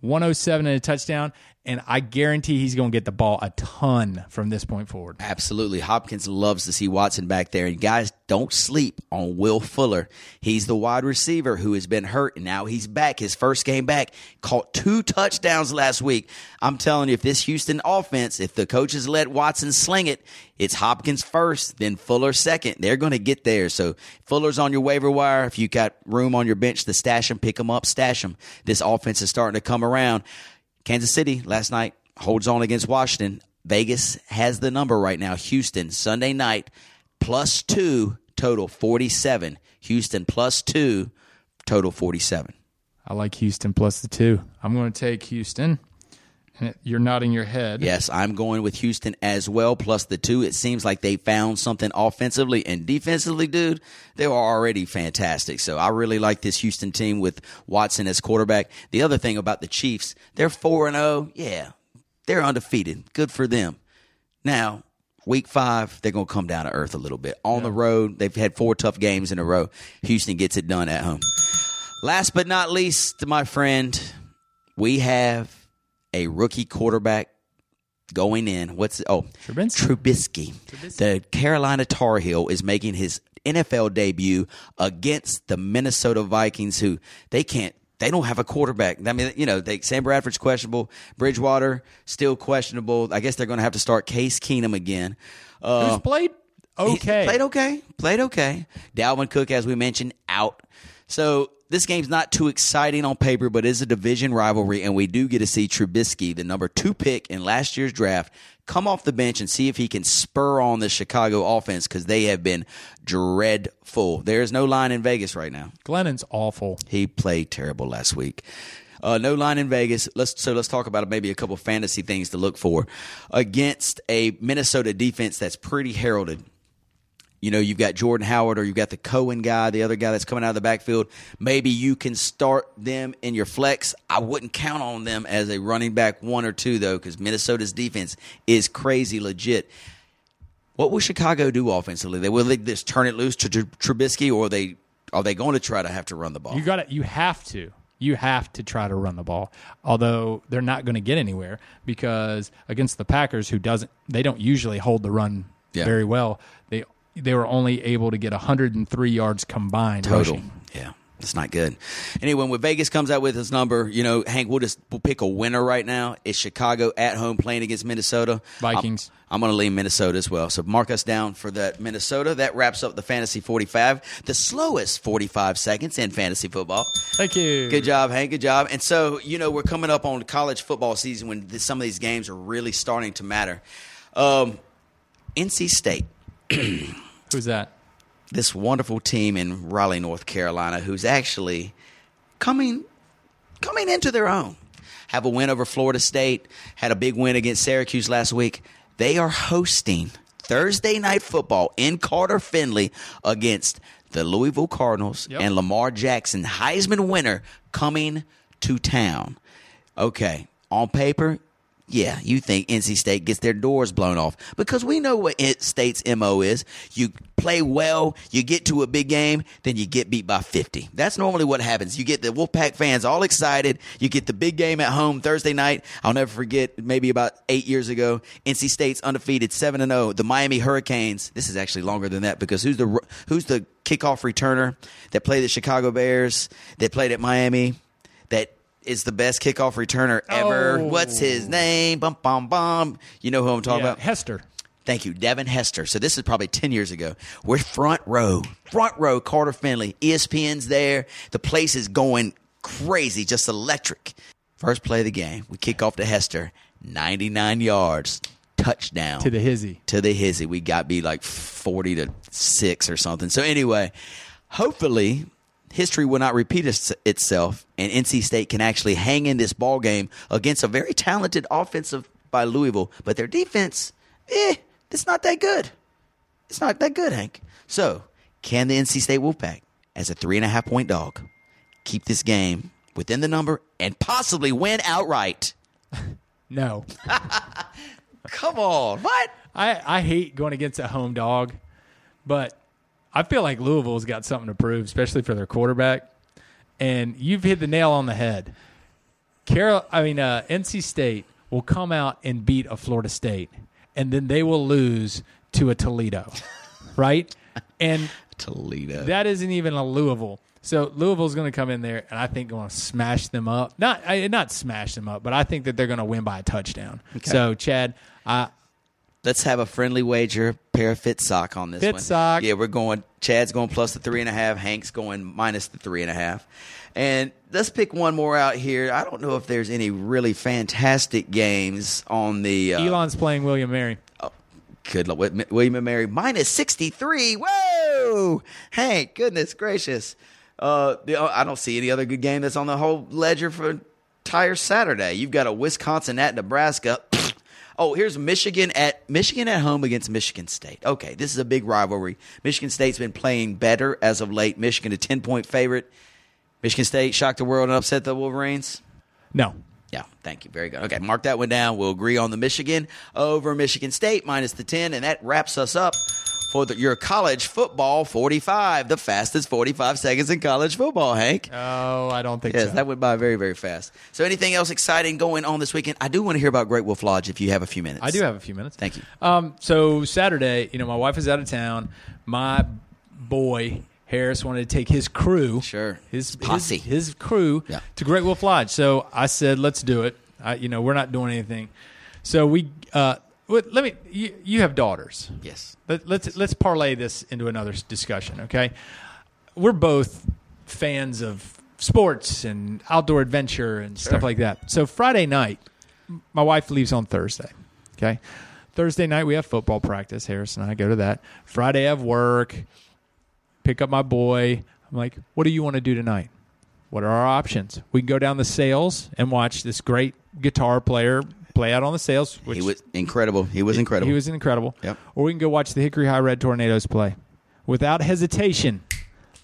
107 and a touchdown, and I guarantee he's going to get the ball a ton from this point forward. Absolutely. Hopkins loves to see Watson back there. And guys, don't sleep on Will Fuller. He's the wide receiver who has been hurt, and now he's back. His first game back, caught two touchdowns last week. I'm telling you, if this Houston offense, if the coaches let Watson sling it, it's Hopkins first, then Fuller second. They're going to get there. So Fuller's on your waiver wire. If you got room on your bench to stash him, pick him up, stash him. This offense is starting to come around. Kansas City last night holds on against Washington. Vegas has the number right now. Houston Sunday night plus two total 47. Houston plus two total 47. I like Houston plus the two. I'm going to take Houston. You're nodding your head. Yes, I'm going with Houston as well, plus the two. It seems like they found something offensively and defensively, dude. They were already fantastic. So I really like this Houston team with Watson as quarterback. The other thing about the Chiefs, they're 4 and 0. Yeah, they're undefeated. Good for them. Now, week five, they're going to come down to earth a little bit. On the road, they've had four tough games in a row. Houston gets it done at home. Last but not least, my friend, we have a rookie quarterback going in. What's oh Trubinsky. Trubisky. The Carolina Tar Heel is making his NFL debut against the Minnesota Vikings, who they can't. They don't have a quarterback. I mean, you know, they, Sam Bradford's questionable. Bridgewater still questionable. I guess they're going to have to start Case Keenum again. Uh, Who's played okay. played okay. Played okay. Dalvin Cook, as we mentioned, out. So this game's not too exciting on paper, but it's a division rivalry, and we do get to see Trubisky, the number two pick in last year's draft, come off the bench and see if he can spur on the Chicago offense because they have been dreadful. There's no line in Vegas right now. Glennon's awful. He played terrible last week. Uh, no line in Vegas. Let's so let's talk about maybe a couple fantasy things to look for against a Minnesota defense that's pretty heralded. You know, you've got Jordan Howard or you've got the Cohen guy, the other guy that's coming out of the backfield. Maybe you can start them in your flex. I wouldn't count on them as a running back one or two though, because Minnesota's defense is crazy legit. What will Chicago do offensively? They will they just turn it loose to Tr- Trubisky, or they are they going to try to have to run the ball? You got to You have to. You have to try to run the ball. Although they're not going to get anywhere because against the Packers, who doesn't, they don't usually hold the run Yeah. very well. They they were only able to get 103 yards combined total. rushing. Yeah, it's not good. Anyway, when Vegas comes out with his number, you know, Hank, we'll just we'll pick a winner right now. It's Chicago at home playing against Minnesota. Vikings. I'm, I'm going to lean Minnesota as well. So mark us down for that Minnesota. That wraps up the fantasy 45, the slowest 45 seconds in fantasy football. Thank you. Good job, Hank. Good job. And so, you know, we're coming up on college football season when th- some of these games are really starting to matter. Um, NC State Who's that? this wonderful team in Raleigh, North Carolina, who's actually coming coming into their own. Have a win over Florida State, had a big win against Syracuse last week. They are hosting Thursday night football in Carter Finley against the Louisville Cardinals Yep. and Lamar Jackson, Heisman winner, coming to town. Okay, on paper, yeah, you think NC State gets their doors blown off because we know what State's MO is. You play well, you get to a big game, then you get beat by 50. That's normally what happens. You get the Wolfpack fans all excited. You get the big game at home Thursday night. I'll never forget, maybe about eight years ago, NC State's undefeated 7 and 0. The Miami Hurricanes. This is actually longer than that because who's the who's the kickoff returner that played the Chicago Bears, that played at Miami, is the best kickoff returner ever. Oh. What's his oh. name? Bum bum bum. You know who I'm talking Yeah, about? Hester. Thank you, Devin Hester. So this is probably ten years ago. We're front row, front row. Carter Finley, ESPN's there. The place is going crazy, just electric. First play of the game, we kick off to Hester, ninety nine yards, touchdown To the hizzy. to the hizzy. We got beat like 40 to 6 or something. So, anyway, hopefully history will not repeat itself and NC State can actually hang in this ball game against a very talented offensive by Louisville. But their defense, eh, it's not that good. It's not that good, Hank. So, can the NC State Wolfpack, as a three and a half point dog, keep this game within the number and possibly win outright? No. Come on. What? I, I hate going against a home dog, but I feel like Louisville's got something to prove, especially for their quarterback. And you've hit the nail on the head. Carol, I mean, uh, NC State will come out and beat a Florida State, and then they will lose to a Toledo, right? And Toledo. that isn't even a Louisville. So Louisville's going to come in there, and I think going to smash them up. Not I, not smash them up, but I think that they're going to win by a touchdown. So Chad, I, Let's have a friendly wager. Pair of fit sock on this Fit one. sock. Yeah, we're going. Chad's going plus the three and a half. Hank's going minus the three and a half. And let's pick one more out here. I don't know if there's any really fantastic games on the. Uh, Elon's playing William Mary. Good luck. Wi- William and Mary minus sixty three. Whoa, Hank! Goodness gracious. Uh, the, I don't see any other good game that's on the whole ledger for entire Saturday. You've got a Wisconsin at Nebraska. Oh, here's Michigan at Michigan at home against Michigan State. Okay, this is a big rivalry. Michigan State's been playing better as of late. Michigan a ten point favorite. Michigan State shocked the world and upset the Wolverines. No. Yeah, thank you. Very good. Okay, mark that one down. We'll agree on the Michigan over Michigan State minus the 10, and that wraps us up for the, your college football 45, the fastest 45 seconds in college football, Hank. Oh, I don't think Yes, so. that went by very, very fast. So, anything else exciting going on this weekend? I do want to hear about Great Wolf Lodge if you have a few minutes. I do have a few minutes. Thank you. Um, so Saturday, you know, my wife is out of town. My boy Harris wanted to take his crew, Sure. his His posse. his, his crew Yeah. to Great Wolf Lodge. So I said, let's do it. I, you know, we're not doing anything. So we, uh, let let me. You, you have daughters. Yes. Let, let's let's parlay this into another discussion. Okay, we're both fans of sports and outdoor adventure and stuff like that. So Friday night, my wife leaves on Thursday. Okay, Thursday night we have football practice. Harris and I go to that. Friday I have work. Pick up my boy. I'm like, what do you want to do tonight? What are our options? We can go down the Sails and watch this great guitar player play out on the Sails. Which He was incredible. He was incredible. he was incredible. Yep. Or we can go watch the Hickory High Red Tornadoes play. Without hesitation,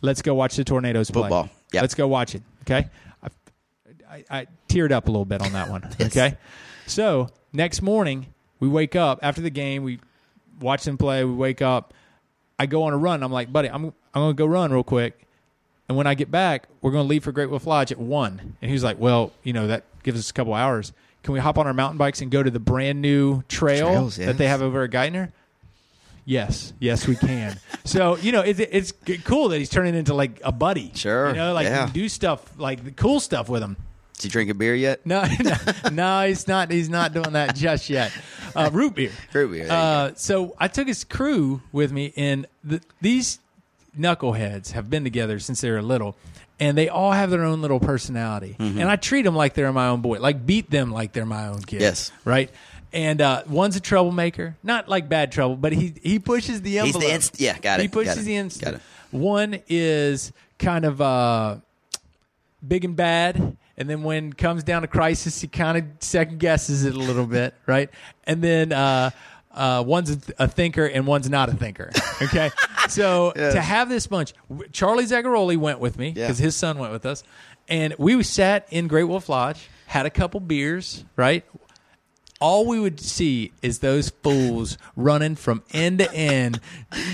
let's go watch the Tornadoes play. Football. Yep. Let's go watch it. Okay. I, I, I teared up a little bit on that one. Yes. Okay. So next morning, we wake up after the game. We watch them play. We wake up. I go on a run. I'm like, buddy, I'm I'm gonna go run real quick. And when I get back, we're going to leave for Great Wolf Lodge at one. And he was like, well, you know, that gives us a couple hours. Can we hop on our mountain bikes and go to the brand new trail Trails, that they have over at Geithner? Yes, yes, we can. so you know, it's it's cool that he's turning into like a buddy. Sure, you know, like yeah. do stuff like the cool stuff with him. Did he drink a beer yet? No, no, no, he's not. He's not doing that just yet. Uh, root beer. Root beer, Uh, so I took his crew with me, and the, these knuckleheads have been together since they were little, and they all have their own little personality. Mm-hmm. And I treat them like they're my own boy, like beat them like they're my own kid. Yes. right. And uh, one's a troublemaker, not like bad trouble, but he he pushes the He's envelope. the inst- yeah, got it. He pushes it, the instant. Got it. One is kind of uh, big and bad, and then when it comes down to crisis, he kind of second guesses it a little bit, right? And then uh, uh, one's a, thinker and one's not a thinker. Okay, so to have this bunch, Charlie Zagaroli went with me Yeah. because his son went with us, and we sat in Great Wolf Lodge, had a couple beers, right? all we would see is those fools running from end to end,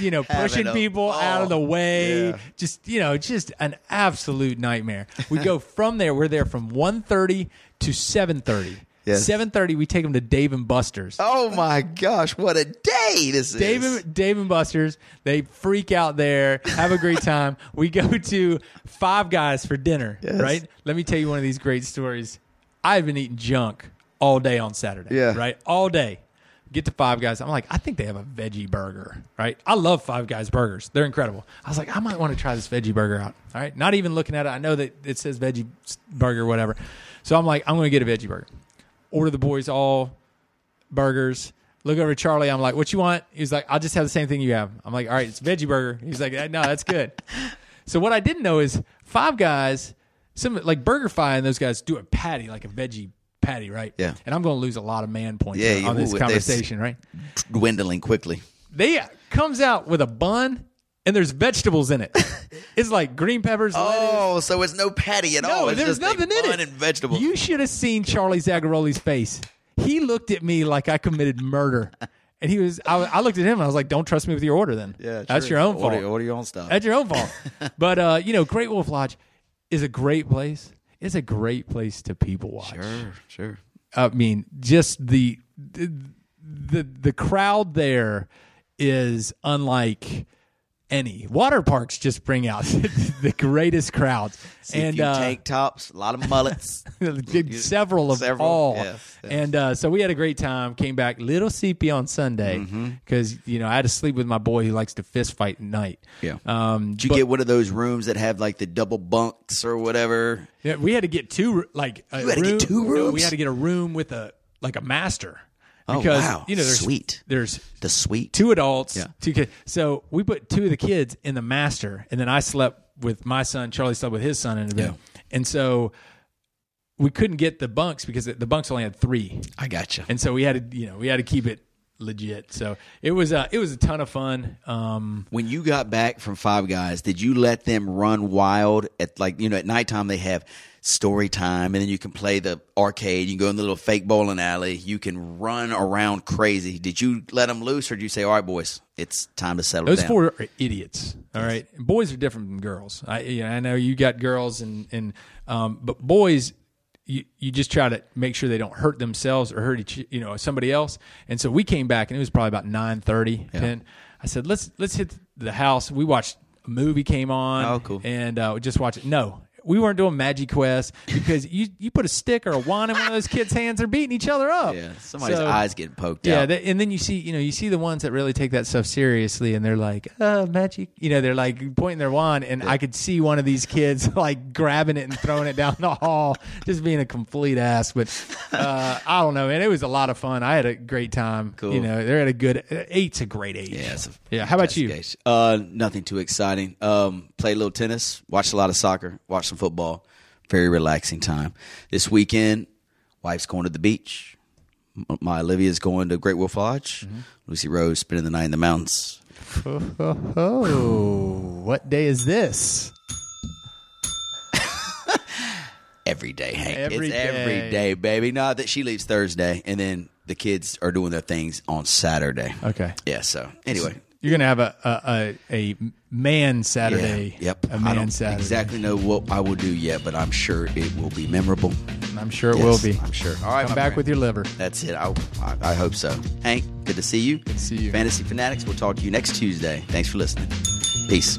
you know, pushing a people out of the way. Yeah. Just, you know, just an absolute nightmare. We go from there, we're there from 1.30 to 7.30. Yes. 7.30, we take them to Dave and Buster's. Oh my gosh, what a day this Dave is. and, Dave and Buster's, they freak out there, have a great time. we go to Five Guys for dinner, Yes. right? Let me tell you one of these great stories. I've been eating junk all day on Saturday, Yeah. right? All day. Get to Five Guys. I'm like, I think they have a veggie burger, right? I love Five Guys burgers. They're incredible. I was like, I might want to try this veggie burger out, all right? Not even looking at it. I know that it says veggie burger, whatever. So I'm like, I'm going to get a veggie burger. Order the boys all burgers. Look over at Charlie. I'm like, "What you want?" He's like, "I'll just have the same thing you have." I'm like, "All right, it's veggie burger." He's like, "No, that's good." so what I didn't know is Five Guys, some like BurgerFi and those guys do a patty like a veggie patty, right? Yeah. And I'm going to lose a lot of man points Yeah, on you this conversation, right? Dwindling quickly. They comes out with a bun and there's vegetables in it. it's like green peppers, lettuce, Oh, so it's no patty at all. no, It's there's just nothing in it. and vegetables. You should have seen Charlie Zagaroli's face. He looked at me like I committed murder, and he was. I, I looked at him and I was like, "Don't trust me with your order, then. yeah, that's true. your own fault. Order, order your own stuff. That's your own fault." but uh, you know, Great Wolf Lodge is a great place. It's a great place to people watch. Sure, sure. I mean, just the the the, the crowd there is unlike any water parks. Just bring out the greatest crowds, See and a few uh, tank tops, a lot of mullets. several of Several, all. yes, yes. And uh, so we had a great time. Came back little sleepy on Sunday Mm-hmm. because you know I had to sleep with my boy who likes to fist fight at night. yeah. Um, Did you but- get one of those rooms that have like the double bunks or whatever? Yeah, we had to get two like You had to get room- two no, we had to get a room with a like a master. Oh, Because wow. you know there's Sweet. there's The sweet two adults, Yeah. two kids. So we put two of the kids in the master, and then I slept with my son. Charlie slept with his son in a bed, Yeah. and so we couldn't get the bunks because the bunks only had three, I got gotcha. and so we had to you know we had to keep it legit. So it was uh, it was a ton of fun. Um, When you got back from Five Guys, did you let them run wild at like you know at nighttime they have story time and then you can play the arcade. You can go in the little fake bowling alley. You can run around crazy. Did you let them loose or did you say, "All right, boys, it's time to settle down? Those down"? four are idiots. All right, boys are different than girls. I you know, I know you got girls and and um, but boys. You, you just try to make sure they don't hurt themselves or hurt each, you know somebody else. And so we came back and it was probably about 9:30, 10. I said let's let's hit the house. We watched a movie came on. Oh, cool. And uh, we just watch it. No, we weren't doing MagiQuest because you you put a stick or a wand in one of those kids' hands, they're beating each other up. yeah, somebody's So- eyes getting poked yeah, out. and then you see, you know, you see the ones that really take that stuff seriously, and they're like, "Oh, magic," you know, they're like pointing their wand, and I could see one of these kids like grabbing it and throwing it down the hall, just being a complete ass. But uh, I don't know, man, it was a lot of fun. I had a great time. Cool. You know, they're at a good eight's a great age. Yeah, yeah. How about you? Uh, nothing too exciting. Um, played a little tennis, watched a lot of soccer, watched some football. Very relaxing time. This weekend, wife's going to the beach. My Olivia's going to Great Wolf Lodge. Mm-hmm. Lucy Rose spending the night in the mountains. Oh, what day is this? Every day, Hank. Every it's day. every day, baby. Not that she leaves Thursday, and then the kids are doing their things on Saturday. Okay. Yeah. So anyway, You're gonna have a a, a, a man Saturday. Yeah. Yep. A man don't Saturday. exactly know what I will do yet, but I'm sure it will be memorable. I'm sure it Yes, will be. I'm sure. All right, Come my back friend. with your liver. That's it. I, I, I hope so. Hank, good to see you. Good to see you. Fantasy Fanatics, we'll talk to you next Tuesday. Thanks for listening. Peace.